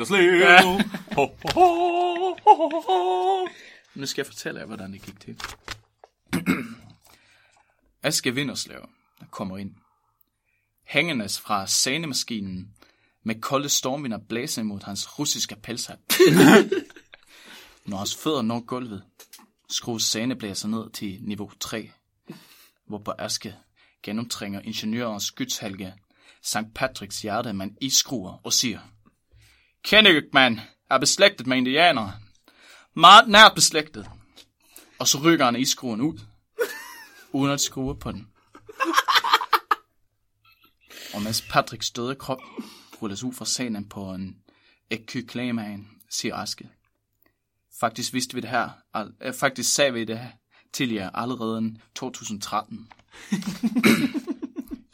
Og slæv. Ho, ho, ho, ho, ho. Nu skal jeg fortælle jer, hvordan det gik til. Aske Vinderslev kommer ind. Hængende fra scenemaskinen med kolde stormvinder blæser mod hans russiske pelshat. Når hans fødder når gulvet, skrues sceneblæser ned til niveau 3, hvorpå Aske gennemtrænger ingeniørens skytshelge St. Patricks hjerte med en iskruer og siger Kennewickman er beslægtet med indianere. Meget nært beslægtet. Og så rykker han iskruen ud, uden at skrue på den. Og mens Patricks døde krop rulles ud fra scenen på en ekyklemaen, siger Aske. Faktisk vidste vi det her, al- øh, faktisk sagde vi det her tidligere allerede i 2013.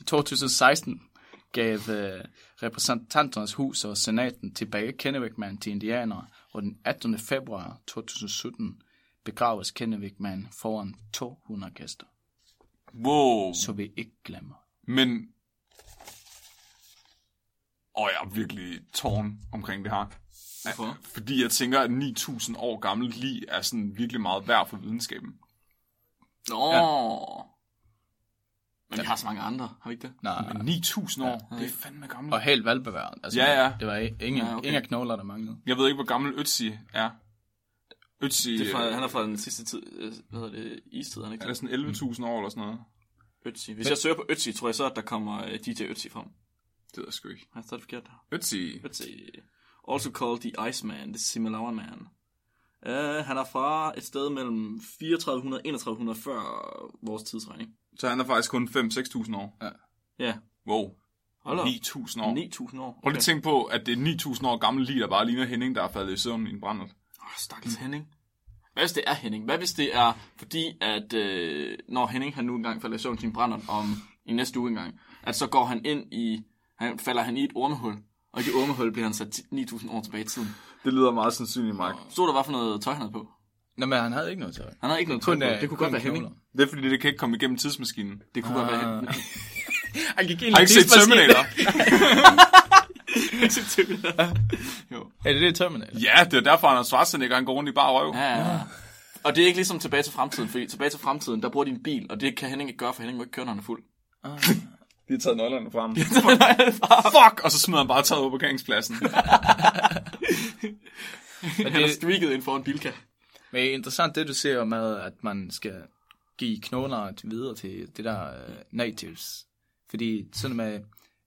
I 2016 gav øh, repræsentanternes hus og senaten tilbage Kennewickman til indianere, og den 18. februar 2017 begraves Kennewickman foran 200 gæster, Wow. så vi ikke glemmer. Men... Og jeg er virkelig tårn omkring det her. Hvorfor? Fordi jeg tænker, at 9.000 år gammelt lig er sådan virkelig meget værd for videnskaben. Nå. Ja. Men vi har så mange andre, har vi ikke det? Nej, Men 9.000 år, det er fandme gammelt. og helt velbevaret. Altså, Ja, ja. Det var ingen, Ja, ja, okay. ingen knogler, der manglede. Jeg ved ikke, hvor gammel Ötzi er. Ötzi det er fra, han er fra den sidste tid, øh, hvad hedder det, istid, han ikke? er det sådan 11.000 år eller sådan noget. Ötzi. Hvis jeg søger på Ötzi, tror jeg så, at der kommer øh, DJ Ötzi frem. Det ved jeg sgu ikke. Har jeg stadig forkert der? Ötzi. Ötzi. Also called the Iceman, the Similauer Man. Uh, han er fra et sted mellem 3400 og 3100 før vores tidsregning. Så han er faktisk kun 5-6.000 år. Ja. Wow. Hold op. 9.000 år. 9000 år. Prøv lige at tænke på, at det er 9.000 år gammel lige, der bare ligner Henning, der er faldet i søvn i en brændert. Åh, stakkels Henning. Hvad hvis det er Henning? Hvad hvis det er fordi, at øh, når Henning han nu engang falder i søvn til en brænder om i næste uge engang, at så går han ind i, han falder han i et ormehul, og i det ormehul bliver han sat 9.000 år tilbage i tiden. Det lyder meget sandsynligt, Mark. Stod der, hvad for noget tøj han havde på? Nå, men han havde ikke noget tøj. Han havde ikke noget tøj Kun, på. øh, Det kunne kun godt være Henning. knogler. Det er fordi, det kan ikke komme igennem tidsmaskinen. Det kunne godt være Ah. Henning. Han gik ind Har I ikke set Terminator? jo. Er det det Terminator? ja, det er derfor, han er Schwarzenegger, han går rundt i bare røv. Ja, ja, ja. Og det er ikke ligesom tilbage til fremtiden, fordi tilbage til fremtiden, der bruger de en bil, og det kan Henning ikke gøre, for Henning må ikke køre, når han er fuld. De har taget nøglerne frem. Fuck! Og så smider han bare taget på parkeringspladsen. Han er streaket ind foran Bilka. Men det er interessant det, du siger med, at man skal give knogler til videre til det der uh, natives. Fordi sådan med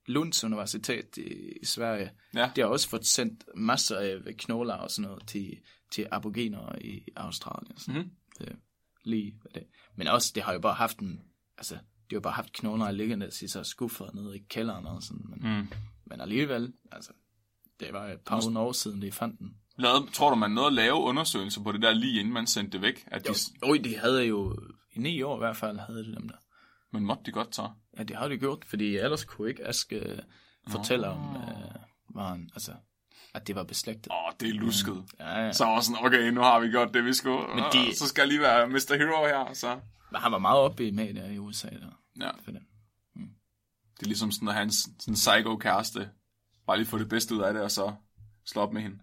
Lunds Universitet i, i Sverige, Ja. de har også fået sendt masser af knogler og sådan noget til, til aboriginer i Australien. Sådan. Mhm. Det, lige hvad det. Men også, det har jo bare haft en, altså, de har jo bare haft knogler liggende i så skuffer nede i kælderen og sådan. Men, Mm. men alligevel, altså, det var et par hundrede år siden, de fandt den. Lavede, tror du, man nåede at lave undersøgelser på det der lige inden man sendte det væk? At de, Oj, de havde jo, i ni år i hvert fald, havde de dem der. men måtte de godt så? Ja, det har de gjort, fordi ellers kunne ikke Aske øh, fortælle om, øh, var han, altså, at det var beslægtet. Åh, oh, det er lusket. Ja, ja. Så var sådan, okay, nu har vi gjort det, vi skulle. Men Og de- Så skal jeg lige være Mr. Hero her. Så. Men han var meget oppe i medier i USA der. Ja, For det. det er ligesom sådan at have en sådan psycho kæreste. Bare lige få det bedste ud af det, og så slå op med hende.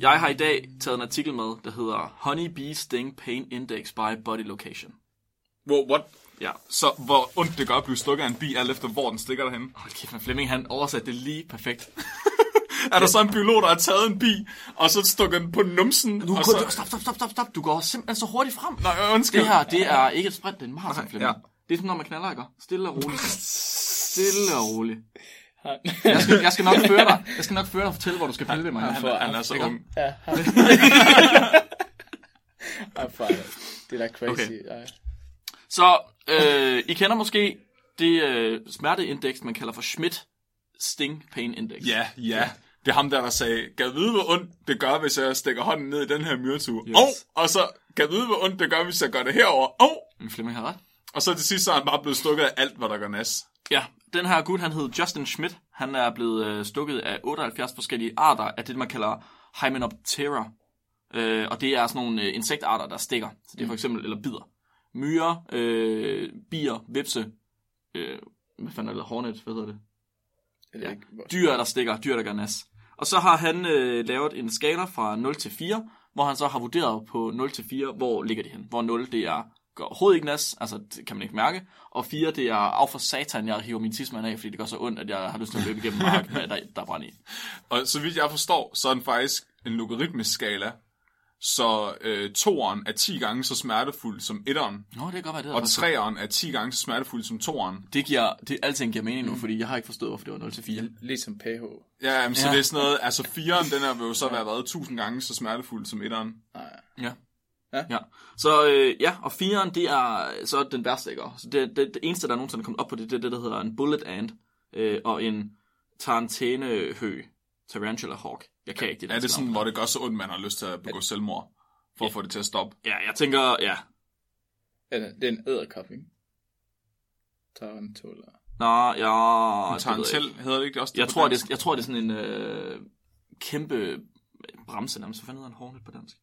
Jeg har i dag taget en artikel med, der hedder Honey Bee Sting Pain Index by Body Location. Wow, what? Ja. Så hvor ondt det gør at blive stukket af en bi, alt efter hvor den stikker derhen. Hold kæft, men Flemming han oversatte det lige perfekt. Er der så en biolog, der har taget en bi, og så stukket den på numsen? Du og går, så... stop, stop, stop, stop, stop. Du går simpelthen så hurtigt frem. Nej, undskyld. Det her, det er ikke et sprint, det er en maraton, Flemming. ja. Det er sådan, når man knaller, ikke? Stille og roligt. Stille og roligt. Jeg skal, jeg skal nok føre dig. Jeg skal nok føre dig og fortælle, hvor du skal pille ved mig. Han, er- han er så Ikke? ung. Ja, det er da crazy. Okay. Okay. Så øh, I kender måske det øh, smerteindeks, man kalder for Schmidt Sting Pain Index. Ja, ja. Det er ham der, der sagde, kan jeg vide, hvor ondt det gør, hvis jeg stikker hånden ned i den her myretue? Yes. Oh! Og så, kan jeg vide, hvor ondt det gør, hvis jeg gør det herover? Oh! Men Flemming har ret. Og så til sidst, så er han bare blevet stukket af alt, hvad der gør nas. Ja, den her gut, han hed Justin Schmidt. Han er blevet øh, stukket af 78 forskellige arter af det, man kalder Hymenoptera. Øh, og det er sådan nogle øh, insektarter, der stikker. Så det er for eksempel, eller bider. Myrer, øh, bier, vipse, øh, hvad fanden er det, hornet, hvad hedder det? Ja. Ja. Dyr, der stikker, dyr, der gør nas. Og så har han øh, lavet en skala fra 0 til 4, hvor han så har vurderet på 0 til 4, hvor ligger de hen. Hvor 0, det er gør overhovedet ikke nas, altså det kan man ikke mærke. Og 4, det er af for satan, jeg hiver min tidsmand af, fordi det gør så ondt, at jeg har lyst til at løbe igennem mark, med, der, der er i. Og så vidt jeg forstår, så er den faktisk en logaritmisk skala. Så øh, toeren er 10 gange så smertefuld som etteren, Nå, det kan godt være, det og faktisk- treeren er 10 gange så smertefuld som toeren. Det giver, det, alting giver mening nu, fordi jeg har ikke forstået, hvorfor det var 0 til 4. Ligesom pH. Ja, men, så Ja. det er sådan noget, altså fireren, den vil jo så være været 1000 gange så smertefuld som etteren. Nej. Ja. Ja. ja. Så øh, ja, og firen, det er så den værste, ikke? Så det, det, det eneste, der nogensinde er kommet op på det, det er det, der hedder en bullet ant øh, og en tarantænehø, tarantula hawk. Jeg kan ikke det Er det sådan, hvor det gør så ondt, man har lyst til at begå selvmord? For at få det til at stoppe. Ja, jeg tænker, ja. Eller, det er en æderkop, ikke? Tarantula. Nå, ja... det Tarantel, ikke. hedder det ikke også det Jeg tror, det, dansk? er- jeg tror, det er sådan en øh, kæmpe bremse nærmest. Hvad fanden hedder en hornet på dansk?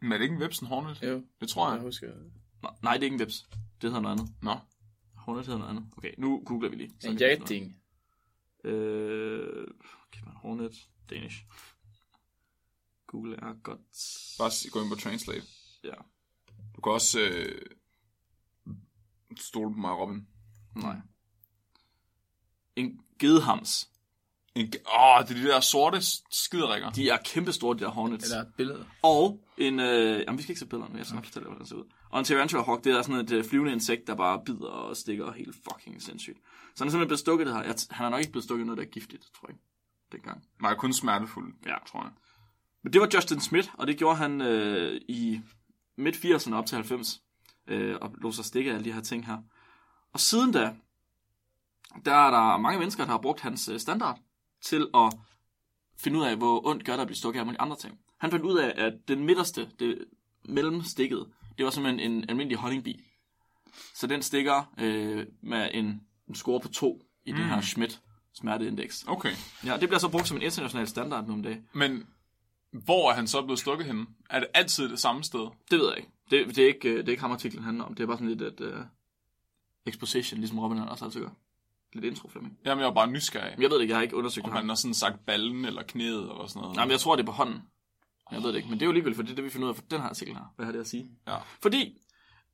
Men er det ikke en Vipsen Hornet? Jo, Det tror jeg jeg. husker. Nå, nej, det er ikke en vips. Det hedder noget andet. Nå. Hornet hedder noget andet. Okay, nu googler vi lige. Så En noget. Øh, okay, man, hornet, Danish. Google er godt. Bare gå ind på Translate. Ja, Du kan også øh, stole på mig, Robin. nej. En gedehams. En, åh, det er de der sorte skiderikker. De er kæmpe store, de der Hornets. Eller et billede. Og en, øh, jamen vi skal ikke se billederne, men jeg skal nok fortælle hvordan den ser ud. Og en Tarantula Hawk, det er sådan et øh, flyvende insekt, der bare bider og stikker helt fucking sindssygt. Så han er simpelthen blevet stukket det her. Jeg, t- han er nok ikke blevet stukket noget, der er giftigt, tror jeg. Dengang. Nej, kun smertefuld, Ja. tror jeg. Men det var Justin Smith, og det gjorde han øh, i midt 80'erne op til 90. Øh, og lå sig stikke af alle de her ting her. Og siden da, der er der mange mennesker, der har brugt hans øh, standard til at finde ud af, hvor ondt gør det at blive stukket af mulige andre ting. Han fandt ud af, at den midterste, det mellemstikket, det var simpelthen en almindelig honningbi. Så den stikker øh, med en, en score på 2 i mm. det her Schmidt smerteindeks. Okay. Ja, det bliver så brugt som en international standard nu om dagen. Men hvor er han så blevet stukket henne? Er det altid det samme sted? Det ved jeg ikke. Det, det, er, ikke, øh, det er ikke ham, artiklen handler om. Det er bare sådan lidt et uh, exposition, ligesom Robin han også altid gør. Lidt intro, Flemming. Jamen, jeg var bare nysgerrig. Men jeg ved det ikke, jeg har ikke undersøgt Om ham. han har sådan sagt ballen eller knæet eller sådan noget. Nej, men jeg tror, det er på hånden. Jeg ved det ikke, men det er jo alligevel, for det er det, vi finder ud af for den her artikel her. Hvad har det at sige? Ja. Fordi,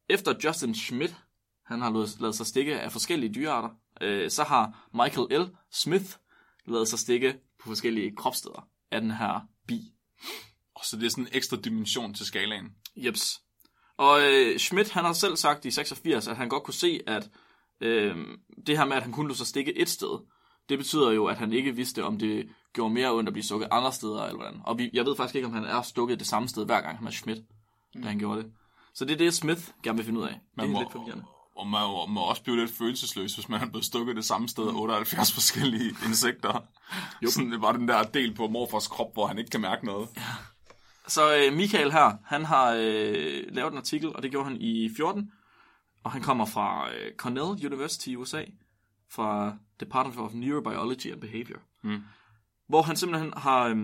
efter Justin Schmidt, han har lavet, lavet sig stikke af forskellige dyrearter, øh, så har Michael L. Smith lavet sig stikke på forskellige kropssteder af den her bi. Og så det er sådan en ekstra dimension til skalaen. Jeps. Og øh, Schmidt, han har selv sagt i 86, at han godt kunne se, at øh, det her med, at han kunne lade sig stikke et sted, det betyder jo, at han ikke vidste, om det gjorde mere ondt at blive stukket andre steder, eller hvordan. Og vi, jeg ved faktisk ikke, om han er stukket det samme sted, hver gang han er Schmidt, mm. da han gjorde det. Så det er det, Smith gerne vil finde ud af. Man det er må, lidt forvirrende. Og man må, må også blive lidt følelsesløs, hvis man er blevet stukket det samme sted af 78 forskellige insekter. Jo. Sådan, det var den der del på morfars krop, hvor han ikke kan mærke noget. Ja. Så øh, Michael her, han har øh, lavet en artikel, og det gjorde han i 14. Og han kommer fra øh, Cornell University i USA, fra Department of Neurobiology and Behavior. Mm. Hvor han simpelthen har øh,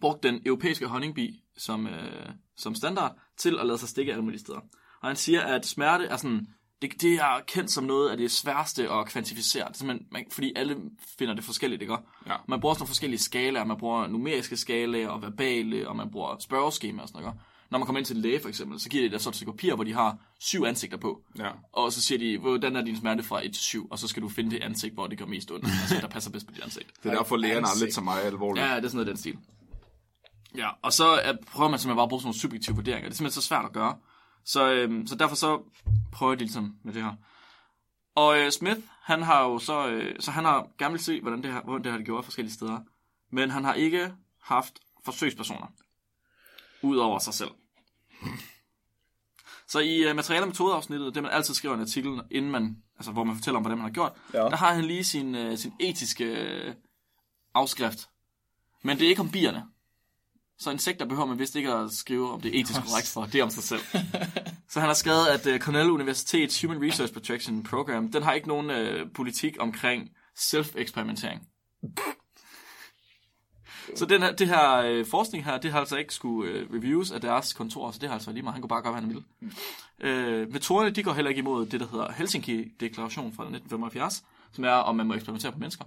brugt den europæiske honningbi som, øh, som standard til at lade sig stikke alle mulige steder. Og han siger, at smerte er sådan, det, det er kendt som noget af det sværeste at kvantificere. Det er simpelthen, man, fordi alle finder det forskelligt, ikke? Ja. Man bruger sådan nogle forskellige skalaer, man bruger numeriske skalaer og verbale, og man bruger spørgeskemaer og sådan noget. ikke? Når man kommer ind til en læge for eksempel, så giver de dig sådan et stykke papir, hvor de har syv ansigter på. Ja. Og så siger de, hvordan er din smerte fra 1 til 7, og så skal du finde det ansigt, hvor det gør mest ondt. altså, der passer bedst på dit ansigt. Det er derfor, lægerne er lidt så meget alvorligt. Ja, det er sådan noget den stil. Ja, og så er, prøver man simpelthen bare at bruge sådan nogle subjektive vurderinger. Det er simpelthen så svært at gøre. Så, øhm, så derfor så prøver de ligesom med det her. Og øh, Smith, han har jo så, øh, så han har gerne vil se, hvordan det her, hvordan det her det gjort forskellige steder. Men han har ikke haft forsøgspersoner. Udover sig selv. Så i uh, materiale- og metodeafsnittet, det man altid skriver i en artikel, inden man, altså hvor man fortæller om, hvordan man har gjort, Ja. der har han lige sin, uh, sin etiske uh, afskrift. Men det er ikke om bierne. Så insekter behøver man vist ikke at skrive, om det er etisk korrekt for. Det er om sig selv. Så han har skrevet, at uh, Cornell Universitets Human Research Protection Program, den har ikke nogen uh, politik omkring self-eksperimentering. Så den her, det her øh, forskning her, det har altså ikke skulle øh, reviews af deres kontor, så det har altså lige meget. Han kunne bare gøre, hvad han ville. Øh, metoderne, de går heller ikke imod det, der hedder Helsinki-deklaration fra 1975, som er, om man må eksperimentere på mennesker.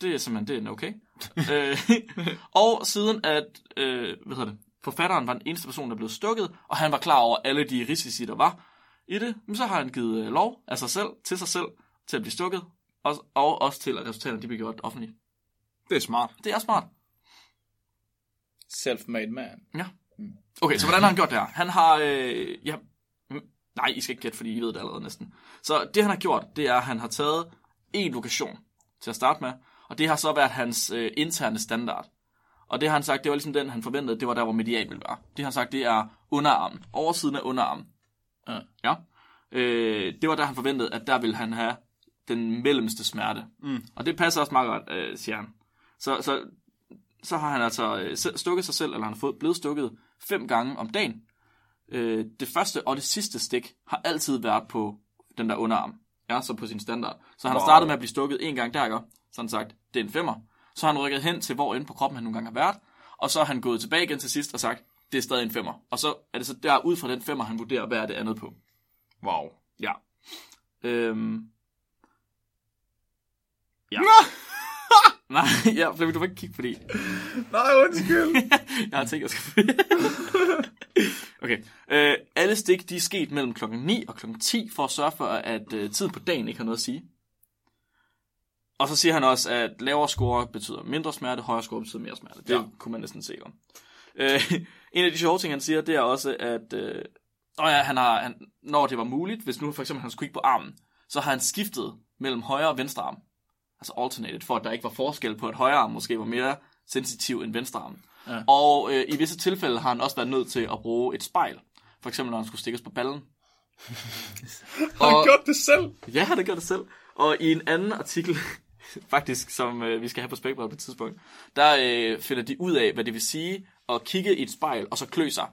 Det er simpelthen, det er okay. øh, og siden at, øh, hvad hedder det, forfatteren var den eneste person, der blev stukket, og han var klar over alle de risici, der var i det, men så har han givet øh, lov af sig selv, til sig selv, til at blive stukket, og, og også til, at resultaterne de bliver gjort offentlige. Det er smart. Det er smart. Self-made man. Ja. Okay, så hvordan har han gjort det her? Han har... Øh, ja, mm, nej, I skal ikke gætte, fordi I ved det allerede næsten. Så det, han har gjort, det er, at han har taget en lokation til at starte med, og det har så været hans øh, interne standard. Og det har han sagt, det var ligesom den, han forventede, det var der, hvor median ville være. Det har han sagt, det er underarmen. Oversiden af underarmen. Ja. Ja. Øh, det var der, han forventede, at der ville han have den mellemste smerte. Mm. Og det passer også meget godt, øh, siger han. Så, så, så har han altså øh, stukket sig selv, eller han har fået, blevet stukket fem gange om dagen. Øh, det første og det sidste stik har altid været på den der underarm. Ja, så på sin standard. Så han har Wow. startet med at blive stukket en gang der, ikke? Så har han sagt, det er en femmer. Så har han rykket hen til, hvor inde på kroppen han nogle gange har været. Og så har han gået tilbage igen til sidst og sagt, det er stadig en femmer. Og så er det så der ud fra den femmer, han vurderer, hvad er det andet på. Wow. Ja. Øhm. Ja. Nej, ja, Flemming, du må ikke kigge på det. Nej, undskyld. Jeg har tænkt, jeg skal... okay. Øh, alle stik, de er sket mellem klokken 9 og klokken 10, for at sørge for, at øh, tiden på dagen ikke har noget at sige. Og så siger han også, at lavere score betyder mindre smerte, højere score betyder mere smerte. Det Ja. kunne man næsten se om. Øh, en af de sjove ting, han siger, det er også, at øh, ja, han har, han, når det var muligt, hvis nu for eksempel han skulle kigge på armen, så har han skiftet mellem højre og venstre arm. Altså alternated, for at der ikke var forskel på, at højre arm måske var mere sensitiv end venstre arm. Ja. Og øh, i visse tilfælde har han også været nødt til at bruge et spejl. For eksempel, når han skulle stikkes på ballen. Har han gjort det selv? Ja, han har gjort det selv. Og i en anden artikel, faktisk, som øh, vi skal have på Spækbræt på et tidspunkt, der øh, finder de ud af, hvad det vil sige at kigge i et spejl og så klø sig.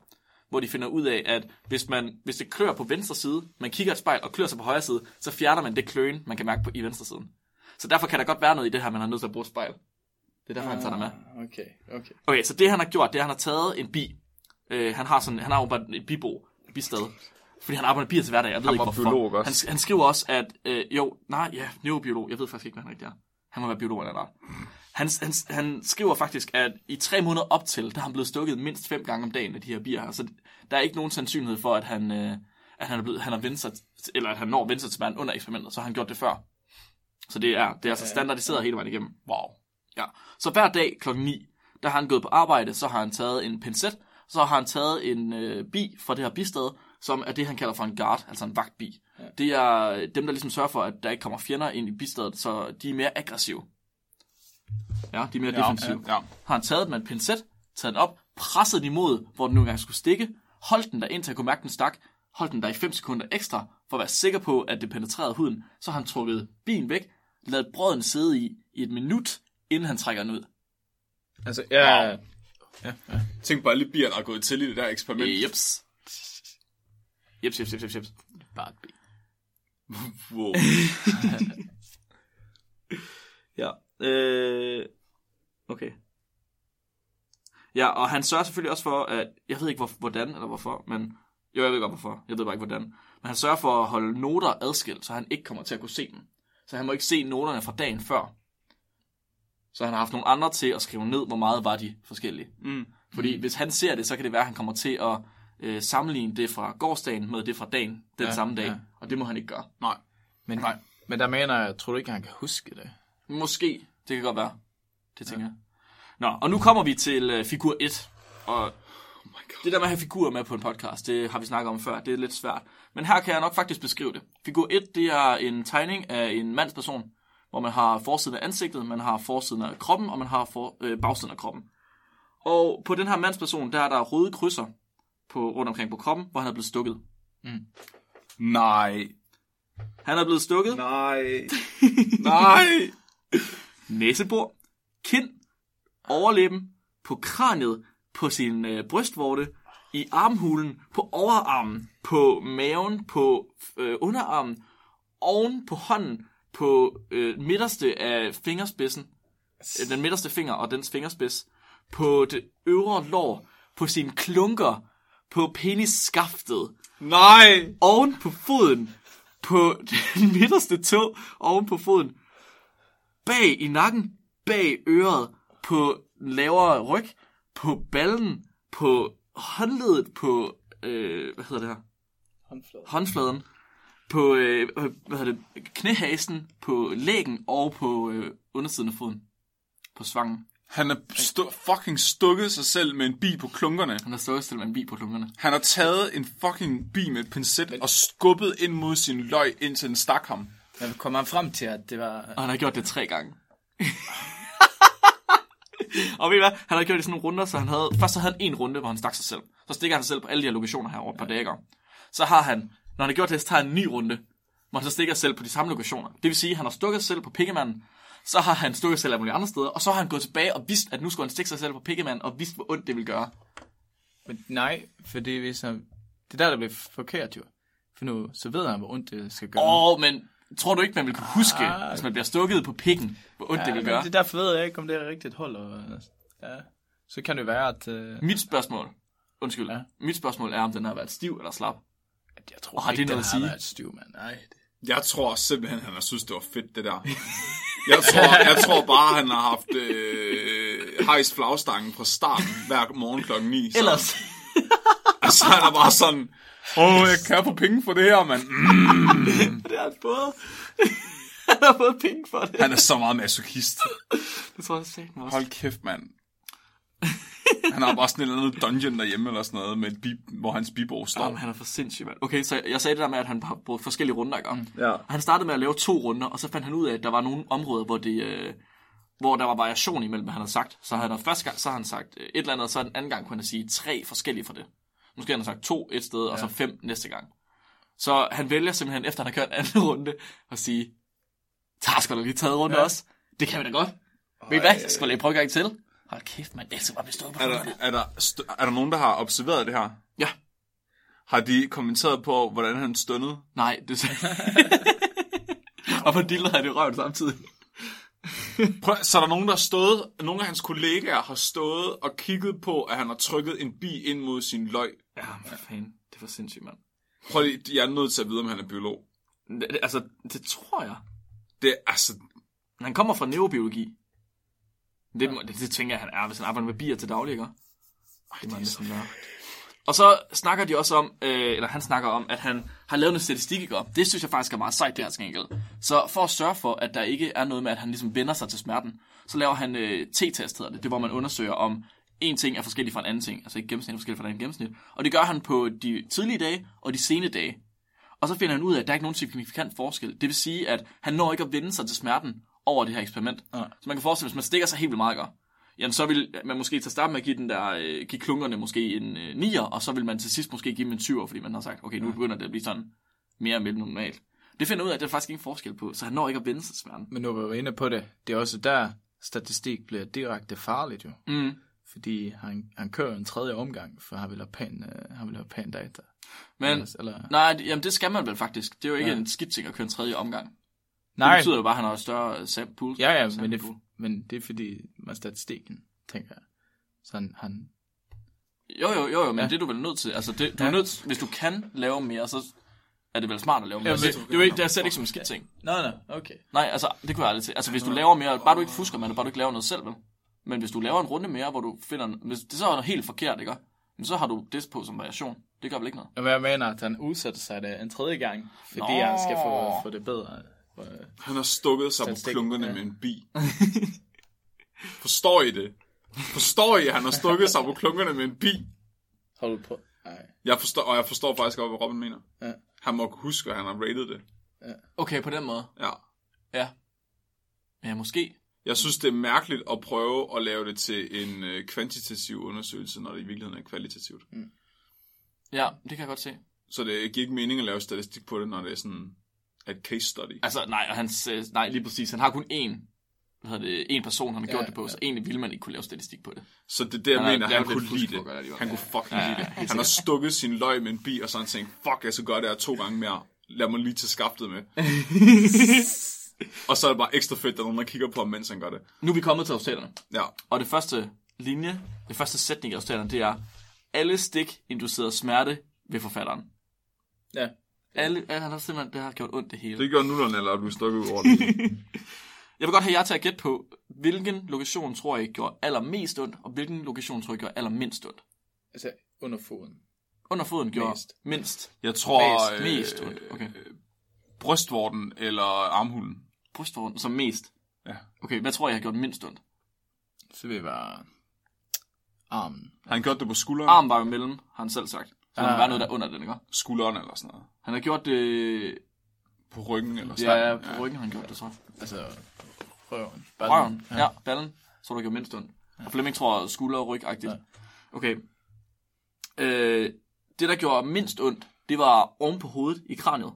Hvor de finder ud af, at hvis, man, hvis det klør på venstre side, man kigger i et spejl og klør sig på højre side, så fjerner man det kløen, man kan mærke på i venstre siden. Så derfor kan der godt være noget i det her, man har nødt til at bruge et spejl. Det er derfor, han tager det med. Ah, Okay, okay. Okay, så det han har gjort, det er, at han har taget en bi. Øh, han har sådan, han har jo bare et bibo, et bisted. Fordi han arbejder med bier til hverdag, jeg ved Han ikke hvorfor. biolog også. Han, han skriver også, at, øh, jo, nej, ja, neurobiolog, jeg ved faktisk ikke, hvad han rigtig er. Han må være biolog eller noget. Han, han, han skriver faktisk, at i tre måneder op til, der er han blevet stukket mindst fem gange om dagen af de her bier her. Så der er ikke nogen sandsynlighed for, at han, øh, at han er blevet, han har vendt sig, eller at han når vendt sig til under eksperimentet, så har han gjort det før. Så det er, det er altså standardiseret hele vejen igennem. Wow. Ja. Så hver dag klokken 9, der har han gået på arbejde, så har han taget en pincet, så har han taget en øh, bi fra det her bisted, som er det, han kalder for en guard, altså en vagtbi. Ja. Det er dem, der ligesom sørger for, at der ikke kommer fjender ind i bistedet, så de er mere aggressive. Ja, de er mere ja, defensive. Ja. Har han taget den med en pincet, taget den op, presset den imod, hvor den nu engang skulle stikke, holdt den der indtil jeg kunne mærke, den stak, holdt den der i 5 sekunder ekstra, for at være sikker på, at det penetrerede huden, så har han trukket bilen væk, ladet brøden sidde i, i et minut, inden han trækker den ud. Altså, ja, Wow. Tænk på alle de bier, der er gået til i det der eksperiment. Jeps. Jeps, jeps, jeps, jeps, jeps. bare et ben. Wow. Ja. Øh, okay. Ja, og han sørger selvfølgelig også for, at... Jeg ved ikke, hvor, hvordan eller hvorfor, men... Jo, jeg ved godt, hvorfor. Jeg ved bare ikke, hvordan. Men han sørger for at holde noter adskilt, så han ikke kommer til at kunne se dem. Så han må ikke se noterne fra dagen før. Så han har haft nogle andre til at skrive ned, hvor meget var de forskellige. Mm. Fordi hvis han ser det, så kan det være, at han kommer til at øh, sammenligne det fra gårdsdagen med det fra dagen, den Ja, samme dag. ja. Og det må han ikke gøre. Nej. Men, Nej. men der mener jeg, tror du ikke, han kan huske det? Måske. Det kan godt være. Det tænker jeg. Nå, og nu kommer vi til øh, figur 1. Og Oh my God. det der med at have figurer med på en podcast, det har vi snakket om før. Det er lidt svært. Men her kan jeg nok faktisk beskrive det. Figur 1, det er en tegning af en mandsperson, hvor man har forsiden af ansigtet, man har forsiden af kroppen, og man har for, øh, bagsiden af kroppen. Og på den her mandsperson, der er der røde krydser på, rundt omkring på kroppen, hvor han er blevet stukket. Nej. Han er blevet stukket. Nej. Nej. næsebor, kind, overlæben, på kraniet, på sin øh, brystvorte, i armhulen, på overarmen, på maven, på øh, underarmen, oven på hånden, på øh, midterste af fingerspidsen, øh, den midterste finger og dens fingerspids, på det øvre lår, på sine klunker, på penisskaftet, Nej. oven på foden, på den midterste tå, oven på foden, bag i nakken, bag øret, på den lavere ryg, på ballen, på håndledet, på, øh, hvad hedder det her, Håndflade. håndfladen, på, øh, hvad hedder det, knæhasen, på lægen og på øh, undersiden af foden, på svangen. Han har stu- fucking stukket sig selv med en bi på klunkerne. Han har stået stille med en bi på klunkerne. Han har taget en fucking bi med et pincet og skubbet ind mod sin løg, indtil den stak ham. Men kom han frem til, at det var... Og han har gjort det tre gange. og ved I hvad? Han har gjort det i sådan nogle runder, så han havde... Først så havde han en runde, hvor han stak sig selv. Så stikker han sig selv på alle de her lokationer her over et par dage. Så har han, når han har gjort det, så tager han en ny runde, hvor han så stikker sig selv på de samme lokationer. Det vil sige, at han har stukket sig selv på pikkemanden, så har han stukket sig selv mulige andre steder, og så har han gået tilbage og vidst, at nu skulle han stikke sig selv på pikkemanden, og vidst, hvor ondt det vil gøre. Men nej, for det er ligesom... Det er der, der bliver forkert jo. For nu, så ved han, hvor ondt det skal gøre. Åh, oh, men tror du ikke, man vil kunne huske, Ah. hvis man bliver stukket på pikken, hvor ondt ja, det vil men gøre? det derfor ved jeg ikke, om det er rigtigt hold. Og, ja. Så kan det være, at... Uh, Mit spørgsmål, undskyld, Ja. mit spørgsmål er, om den har været stiv eller slap. at jeg tror Og har ikke, det noget den at har sige? været stiv, mand. Nej, det... Jeg tror simpelthen, han har synes, det var fedt, det der. Jeg tror, jeg tror bare, han har haft øh, hejst flagstangen fra starten hver morgen klokken 9. Så, Ellers, Altså, han er bare sådan, åh, jeg kan få penge for det her, mand. Mm. det har han fået. han har fået penge for det. Han er så meget masochist. Det tror jeg sagde også. Hold kæft, mand. Han har bare sådan en eller anden dungeon derhjemme eller sådan noget, med et bib, hvor hans bibog står. Jamen, han er for sindssyg, mand. Okay, så jeg sagde det der med, at han har brugt forskellige runder, ikke? Mm. Ja. Han startede med at lave to runder, og så fandt han ud af, at der var nogle områder, hvor, det, øh, hvor der var variation imellem, hvad han havde sagt. Så havde han første gang, så har han sagt øh, et eller andet, og så den anden gang kunne han sige tre forskellige fra det. Måske har han sagt to et sted, og så fem næste gang. Så han vælger simpelthen, efter han har kørt anden runde, at sige, der har lige taget runde ja. også. Det kan vi da godt. Ved I hvad? Skal vi lige prøve en gang til? Hold kæft, mand. Det er så bare bestået på Er der, er, der, st- er der nogen, der har observeret det her? Ja. Har de kommenteret på, hvordan han stønnede? Nej, det Og hvor diller han i røven samtidig. Prøv, så er der nogen, der har stået, nogle af hans kollegaer har stået og kigget på, at han har trykket en bi ind mod sin løg. Ja, for fanden. Det er for sindssygt, mand. Prøv lige, jeg er nødt til at vide, om han er biolog. Det, det, altså, det tror jeg. Det er altså... Han kommer fra neurobiologi. Det, må, det, det tænker jeg, han er, hvis han arbejder med bier til daglig, ikke? Ej, det, må han næsten være. Og så snakker de også om, øh, eller han snakker om, at han har lavet en statistik, ikke? Det synes jeg faktisk er meget sejt, det her gengæld. Så for at sørge for, at der ikke er noget med, at han ligesom vender sig til smerten, så laver han øh, t-test, hedder det. Det er, hvor man undersøger, om en ting er forskellig fra en anden ting. Altså ikke gennemsnit er forskellig fra en anden gennemsnit. Og det gør han på de tidlige dage og de sene dage. Og så finder han ud af, at der er ikke nogen signifikant forskel. Det vil sige, at han når ikke at vende sig til smerten over det her eksperiment. Ja. Så man kan forestille sig, hvis man stikker sig helt vildt meget, jamen så vil man måske til at starte med at give, den der, øh, give klunkerne måske en øh, 9'er, og så vil man til sidst måske give dem en 20'er, fordi man har sagt, okay, nu begynder det at blive sådan mere mellem normalt. Det finder ud af, at der er faktisk ingen forskel på, så han når ikke at vende sig smerten. Men nu var vi inde på det. Det er også der, statistik bliver direkte farligt jo. Mm. Fordi han, han kører en tredje omgang, for han vil have pæn, uh, han vil have pæn data. Men, Ellers- eller, nej, jamen det skal man vel faktisk. Det er jo ikke Ja. ja. en skidt ting at køre en tredje omgang. Nej, Det betyder jo bare, at han har større sample pool. ja, ja, men det, men det er fordi, med statistikken, tænker jeg. Så han, han Jo, jo, jo, jo, men Ja. det er du vel nødt til. Altså, det, du Ja. er nødt, hvis du kan lave mere, så er det vel smart at lave mere. Ja, men- det, det, er jo ikke, det er slet ikke som en skidt ting. Nå, nå, okay. Nej, altså, det kunne jeg aldrig til. Altså, hvis du laver mere, bare du ikke fusker med det, bare du ikke laver noget selv, vel? Men hvis du laver en runde mere, hvor du finder, hvis det så er noget helt forkert, ikke? Men så har du det på som variation. Det gør vel ikke noget? Og hvad jeg mener, at han udsætter sig det en tredje gang, fordi Nå. han skal få, få det bedre. Øh, Han har stukket sig på klunkerne ja. med en bi. Forstår I det? Forstår I, at han har stukket sig på klunkerne med en bi? Du på? Nej. Jeg forstår, og jeg forstår faktisk godt, hvad Robin mener. Ja. Han må huske, at han har rated det. Okay, på den måde. Ja. Ja. Ja, måske. Jeg synes, det er mærkeligt at prøve at lave det til en øh, kvantitativ undersøgelse, når det i virkeligheden er kvalitativt. Ja, det kan jeg godt se. Så det giver ikke mening at lave statistik på det, når det er sådan et case study. Altså, nej, og hans, øh, nej, lige præcis. Han har kun én, hvad hedder det, en person, han har gjort Ja, det på, ja. så egentlig ville man ikke kunne lave statistik på det. Så det er det, jeg Han mener, han kunne lide det. det. Han kunne fucking Ja, lide det. Han har stukket sin løg med en bi, og så har han tænkt, fuck, jeg skal gøre det her to gange mere. Lad mig lige til skaftet med. og så er det bare ekstra fedt, at der nogen, der kigger på ham, mens han gør det. Nu er vi kommet til resultaterne. Ja. Og det første linje, det første sætning af resultaterne, det er, alle stik inducerede smerte ved forfatteren. Ja. Alle, alle han har simpelthen, det har gjort ondt det hele. Det gør nullerne, eller er du stukket ud over det. Jeg vil godt have jer til at gætte på, hvilken lokation tror I gjorde allermest ondt, og hvilken lokation tror I gjorde allermindst ondt. Altså, under foden. Under foden gjorde Mest. mindst. Jeg tror, Mest, mest ondt. Okay. brystvorten eller armhulen. Brystvorten som mest. Ja. Okay, hvad tror jeg har gjort mindst ondt? Så vil det være armen. Har han gjort det på skulderen? Arm var jo mellem, har han selv sagt. Så der Ah. må være noget der under den, ikke? Skulderen eller sådan noget. Han har gjort det... På ryggen eller Ja, sådan ja, på ryggen har han gjort det, tror jeg. Altså, røven. Røven, ja. ja, ballen. Så du gjort mindst ondt. Og Flemming tror skulder og ryg-agtigt. Ja. Okay. Øh, det, der gjorde mindst ondt, det var oven på hovedet i kraniet.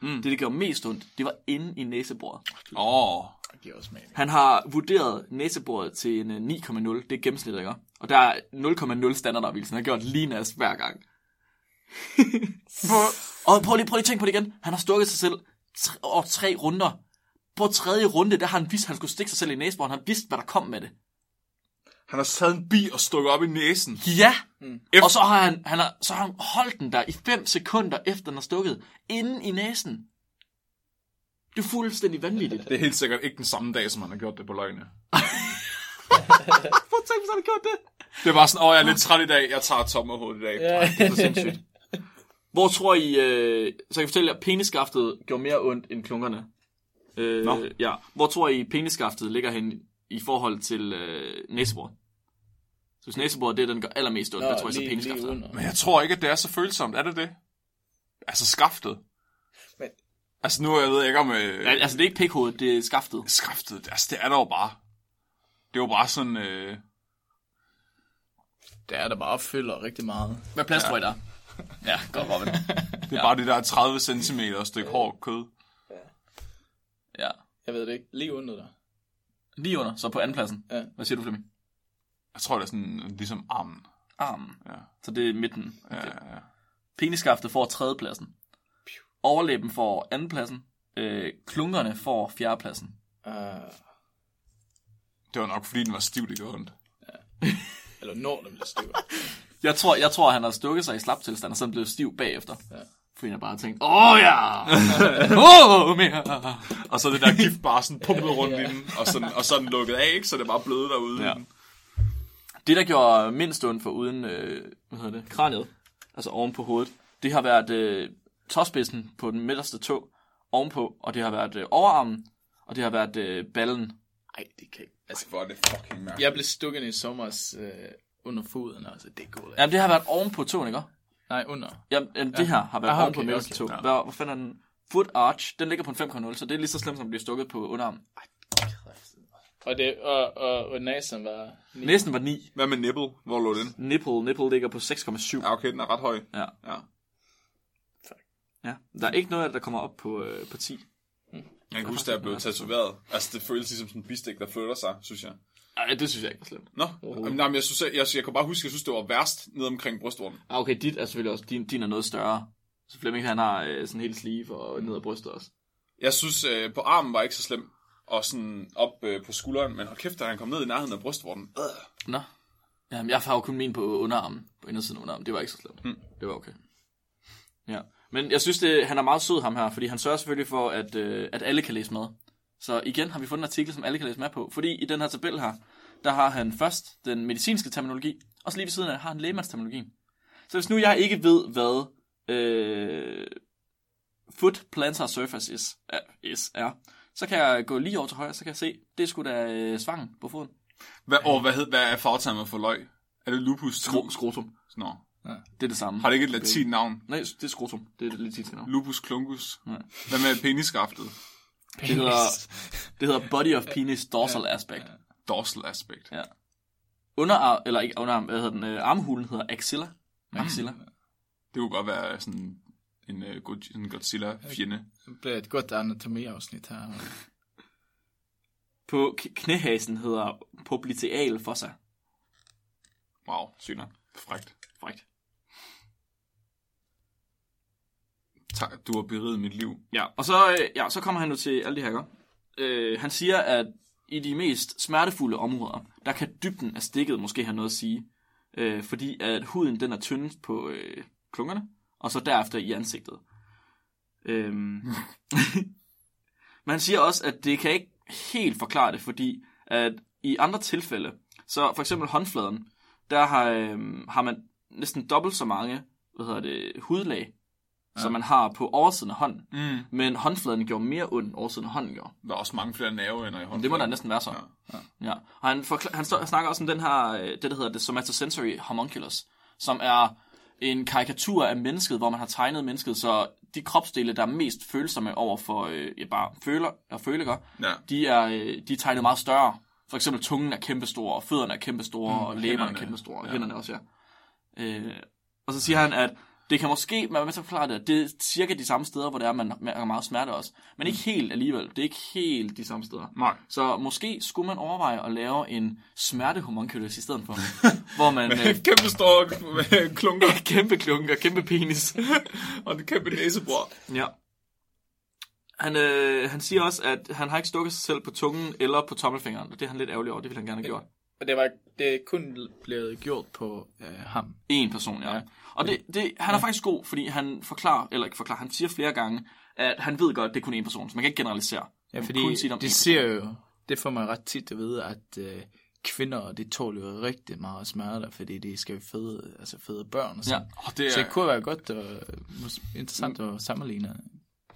Mm. Det, der gjorde mest ondt, det var inde i næseboret. Åh, oh, Det giver også mening. Han har vurderet næseboret til en øh, 9,0. Det er gennemsnittet, ikke? Og der er 0,0 standardafvielsen. Han har gjort lige næst hver gang. og prøv lige, prøv lige at tænke på det igen. Han har stukket sig selv tre, over tre runder. På tredje runde, der har han vidst, at han skulle stikke sig selv i næseboret. Han har vidst, hvad der kom med det. han har taget en bi og stukket op i næsen. Ja! Mm. Og så har, han, han har, så har han holdt den der i 5 sekunder, efter den er stukket. Inden i næsen. Det er fuldstændig vanvittigt. Det er helt sikkert ikke den samme dag, som han har gjort det på løgne. Prøv at tænke, hvis han har gjort det. Det var sådan, åh, jeg er lidt træt i dag, jeg tager tom af hovedet i dag. Ja. Det er for sindssygt. Hvor tror I, øh, så jeg kan fortælle jer, at penisskaftet gjorde mere ondt end klunkerne? Øh, Nå. ja. Hvor tror I penisskaftet ligger hen i forhold til øh, næsebor? Så hvis næsebor det er den, der gør allermest ondt, der tror jeg så penisskaftet. er. under. Men jeg tror ikke, at det er så følsomt. Er det det? Altså skaftet. Men- Altså nu jeg ved jeg ikke om... Øh, Ja, altså det er ikke pikhovedet, det er skaftet. skaftet, altså det er der jo bare. Det er jo bare sådan... Øh, Det er der bare opfylder rigtig meget. Hvad plads tror I der? Ja, godt Robin. det er bare det der 30 cm stykke hård kød. Ja. Jeg ved det ikke. Lige under dig. Lige under, så på andenpladsen. Ja. Hvad siger du, Flemming? Jeg tror, det er sådan ligesom armen. Armen. Ja, Så det er midten. ja, Okay. ja. Penisskaftet får tredjepladsen. Overlæben får andenpladsen. Øh, klunkerne får fjerdepladsen. Uh, Det var nok, fordi den var stiv, det gjorde ondt. eller når dem lidt stykker. Jeg tror, jeg tror, han har stukket sig i slaptilstand, og så er han blevet stiv bagefter. Ja. Fordi han bare tænkt, åh ja! Åh, mere! Og så det der gift bare sådan pumpet rundt i den, og, sådan, og så den lukket af, ikke? Så det er bare bløde derude. Ja. Det, der gjorde mindst ondt for uden, øh, hvad hedder det, kraniet, altså oven på hovedet, det har været øh, tåspidsen på den midterste tog ovenpå, og det har været øh, overarmen, og det har været øh, ballen. Ej, det kan ikke. Altså, hvor er det fucking mærkeligt. Jeg blev stukket i sommer øh, under foden, altså det går da. Jamen, det har været oven på tåen, ikke? Nej, under. Jamen, jamen det her har været Aha, oven på okay, midterste okay. tog. Ja. Hvad, hvor fanden er den? Foot arch, den ligger på en 5,0, så det er lige så slemt, som at blive stukket på underarmen. Og, det, og, og, og næsen var... ni. Næsten var 9. Hvad med nipple? Hvor lå den? Nipple, nipple ligger på 6,7. Ja, okay, den er ret høj. Ja. Ja. ja. Der er ikke noget af det, der kommer op på, øh, på 10. Jeg kan huske, da jeg blev tatoveret. Altså, det føles ligesom sådan en bistik, der flytter sig, synes jeg. Nej, det synes jeg ikke er slemt. Nå, Jamen, nej, men jeg, synes, jeg, jeg, jeg kan bare huske, jeg synes, det var værst nede omkring brystvorten. Ah, okay, dit er selvfølgelig også, din, din er noget større. Så Flemming, han har øh, sådan helt sleeve og ned ad brystet også. Jeg synes, øh, på armen var ikke så slem, og sådan op øh, på skulderen, men hold kæft, da han kom ned i nærheden af brystvorten. Øh. Nå. Jamen, jeg har jo kun min på underarmen, på indersiden af underarmen. Det var ikke så slemt. Mm. Det var okay. Ja. Men jeg synes, det, han er meget sød, ham her, fordi han sørger selvfølgelig for, at, øh, at alle kan læse med. Så igen har vi fundet en artikel, som alle kan læse med på. Fordi i den her tabel her, der har han først den medicinske terminologi, og så lige ved siden af har han lægemandsterminologien. Så hvis nu jeg ikke ved, hvad øh, foot plantar surface is, is, er, så kan jeg gå lige over til højre, så kan jeg se, det er sgu da øh, svangen på foden. Hvad, og hvad, hed, hvad er fagtermet for løg? Er det lupus? Skro, skrotum. Nå. Det er det samme. Har det ikke et latin navn? Nej, det er skrotum. Det er det latinske navn. Lupus cluncus. Ja. Hvad med penisskaftet? Det hedder, det hedder body of penis dorsal aspect. Dorsal aspect. Ja. Underarm, eller ikke underarm, hvad hedder den? Øh, armhulen hedder axilla. Axilla. Det kunne godt være sådan en uh, God, en Godzilla-fjende. Det bliver et godt anatomiafsnit her. På knæhasen hedder popliteal fossa. Wow, sygt nok. Frækt. Frækt. Tak, du har beriget mit liv. Ja, og så, øh, ja, så kommer han nu til alle de her, øh, Han siger, at i de mest smertefulde områder, der kan dybden af stikket måske have noget at sige. Øh, fordi at huden den er tyndest på øh, klunkerne, og så derefter i ansigtet. Øhm. Man siger også, at det kan ikke helt forklare det, fordi at i andre tilfælde, så for eksempel håndfladen, der har, øhm, har man næsten dobbelt så mange hvad hedder det, hudlag, ja. som man har på oversiden af hånden. Mm. Men håndfladen gjorde mere ondt, oversiden af hånden gjorde. Der er også mange flere nerveender i hånden. Det må der næsten være så. Ja. Ja. Og han, forklar, han, står, han snakker også om den her, øh, det der hedder det somatosensory homunculus, som er en karikatur af mennesket, hvor man har tegnet mennesket, så de kropsdele, der er mest følsomme over for øh, ja, bare føler og følegår, Ja. de er, øh, de er tegnet meget større. For eksempel tungen er kæmpestor, og fødderne er kæmpestore, mm, og læberne er kæmpestore, og Ja. hænderne også, ja. Øh, og så siger han, at det kan måske, man til at forklare det, det er cirka de samme steder, hvor det er, man mærker meget smerte også. Men ikke helt alligevel. Det er ikke helt de samme steder. Nej. Så måske skulle man overveje at lave en smertehomunculus i stedet for. hvor man... Øh, kæmpe store klunker kæmpe klunker, kæmpe penis. og en kæmpe næsebror. ja. Han, øh, han siger også, at han har ikke stukket sig selv på tungen eller på tommelfingeren, og det er han lidt ærgerlig over. Det ville han gerne have gjort. Og det, var, det er kun blevet gjort på øh, ham. En person, ja. Ja. Og det, det, han er faktisk god, fordi han forklarer, eller ikke forklarer, han siger flere gange, at han ved godt, at det er kun en person, så man kan ikke generalisere. Ja, fordi kun sige det om de én ser jo, det får man ret tit at vide, at øh, kvinder, de tåler jo rigtig meget smerte, fordi de skal jo føde, altså føde børn og sådan. Og det, Så er, det kunne være godt og interessant at sammenligne.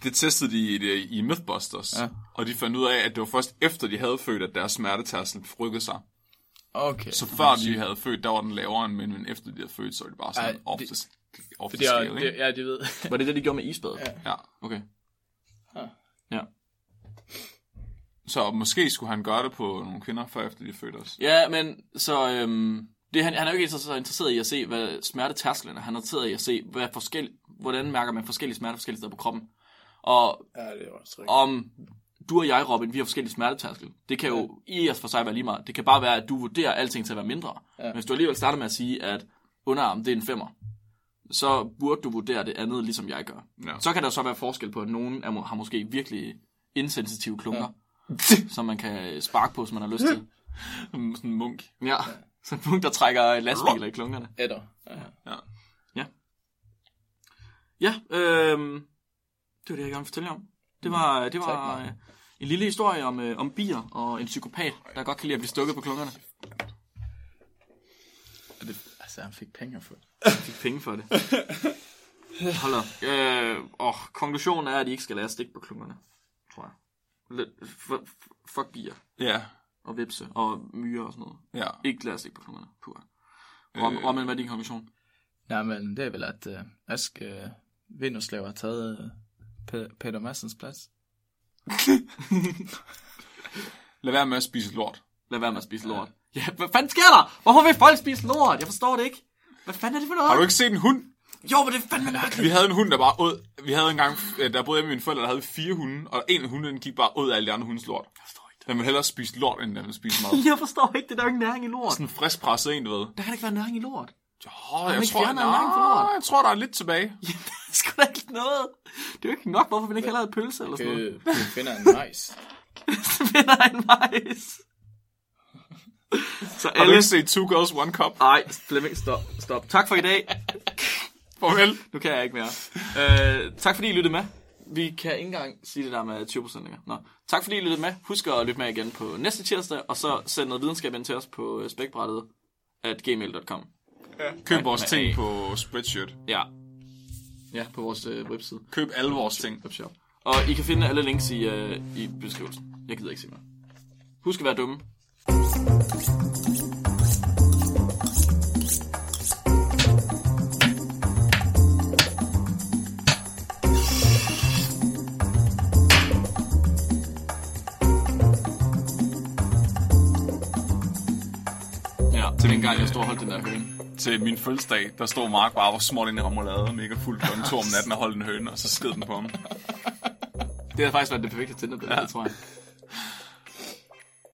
det testede de i, det- i Mythbusters. Ja. Og de fandt ud af, at det var først efter, de havde født, at deres smertetærskel rykkede sig. Okay. Så før de havde født, der var den lavere, men, men efter de havde født, så var det bare sådan off det- the, off the er, scale, det, ikke? ja, det ved. Var det det, de gjorde med isbadet? Ja. Ja. Okay. Ja. Så måske skulle han gøre det på nogle kvinder, før efter de er født også. Ja, men så... Øhm, det, han, han er jo ikke så, så interesseret i at se, hvad smertetærsklen er. Han er interesseret i at se, hvad forskel, hvordan mærker man forskellige smerter forskellige steder på kroppen. Og Ja, det er også rigtigt. om du og jeg, Robin, vi har forskellige smertetærskel. Det kan jo i os for sig være lige meget. Det kan bare være, at du vurderer alting til at være mindre. Ja. Men hvis du alligevel starter med at sige, at underarm, det er en femmer, så burde du vurdere det andet, ligesom jeg gør. Ja. Så kan der så være forskel på, at nogen er, har måske virkelig insensitive klunker, ja. som man kan sparke på, som man har lyst til. Sådan en munk. Ja, så en punkt, der trækker lastbiler i klunkerne. Etter. Ja. Ja. Ja, øhm, det var det, jeg gerne ville fortælle jer om. Det var, det var Tak, øh, en lille historie om, øh, om bier og en psykopat, der godt kan lide at blive stukket på klunkerne. Og det, altså, han fik penge for det. Jeg fik penge for det. Hold op. Øh, åh, konklusionen er, at de ikke skal lade stikke på klunkerne, tror jeg. Lidt, f- f- fuck bier Ja. og vipse og myrer og sådan noget. Ja. Ikke lade stikke på klunkerne. Puh. Rom, Øh. Rommel, hvad er din konklusion? Nej, men det er vel, at uh, Ask uh, Vinderslev har taget Pe- Peter Madsens plads. Lad være med at spise lort. Lad være med at spise lort. Ja, hvad fanden sker der? Hvorfor vil folk spise lort? Jeg forstår det ikke. Hvad fanden er det for noget? Har du ikke set en hund? Jo, men det er fandme mærkeligt. Vi havde en hund, der bare åd... Vi havde engang, øh, der boede hjemme med mine forældre, der havde fire hunde, og en af hundene gik bare ud af alle de andre hundes lort. Jeg forstår ikke Den ville hellere spise lort, end den ville spise mad. det. Jeg forstår ikke, det der er jo ikke næring i lort. Sådan en frisk presset en, du ved. Der kan ikke være næring i lort. Oh, jeg, ikke tror, lort? nej, jeg tror, der er lidt tilbage. Ja, det er sgu da ikke noget. Det er jo ikke nok. Hvorfor vil ikke hellere have pølse eller sådan noget? Øh, du finder en majs. Så finder en majs. Så Har du alle... ikke set Two Girls, One Cup? Ej, Flemming, stop, stop. Tak for i dag. Farvel. Nu kan jeg ikke mere. Øh, tak fordi I lyttede med. Vi kan ikke engang sige det der med 20% længere. Nå. Tak fordi I lyttede med. Husk at lytte med igen på næste tirsdag, og så send noget videnskab ind til os på øh, spækbrættet at gmail.com. Køb vores ting A. på Spreadshirt. Ja. Ja, på vores øh, webside. Køb alle vores ting. Webshop. Og I kan finde alle links i, øh, i beskrivelsen. Jeg gider ikke sige mere. Husk at være dumme. Ja, til den gang, jeg stod og holdt den der høring. Til min fødselsdag, der stod Mark bare og småt ind i remoulade, mega fuld klokken to om natten og holdt en høne, og så sked den på ham. Det har faktisk været det perfekte Tinder-billede, ja. tror jeg.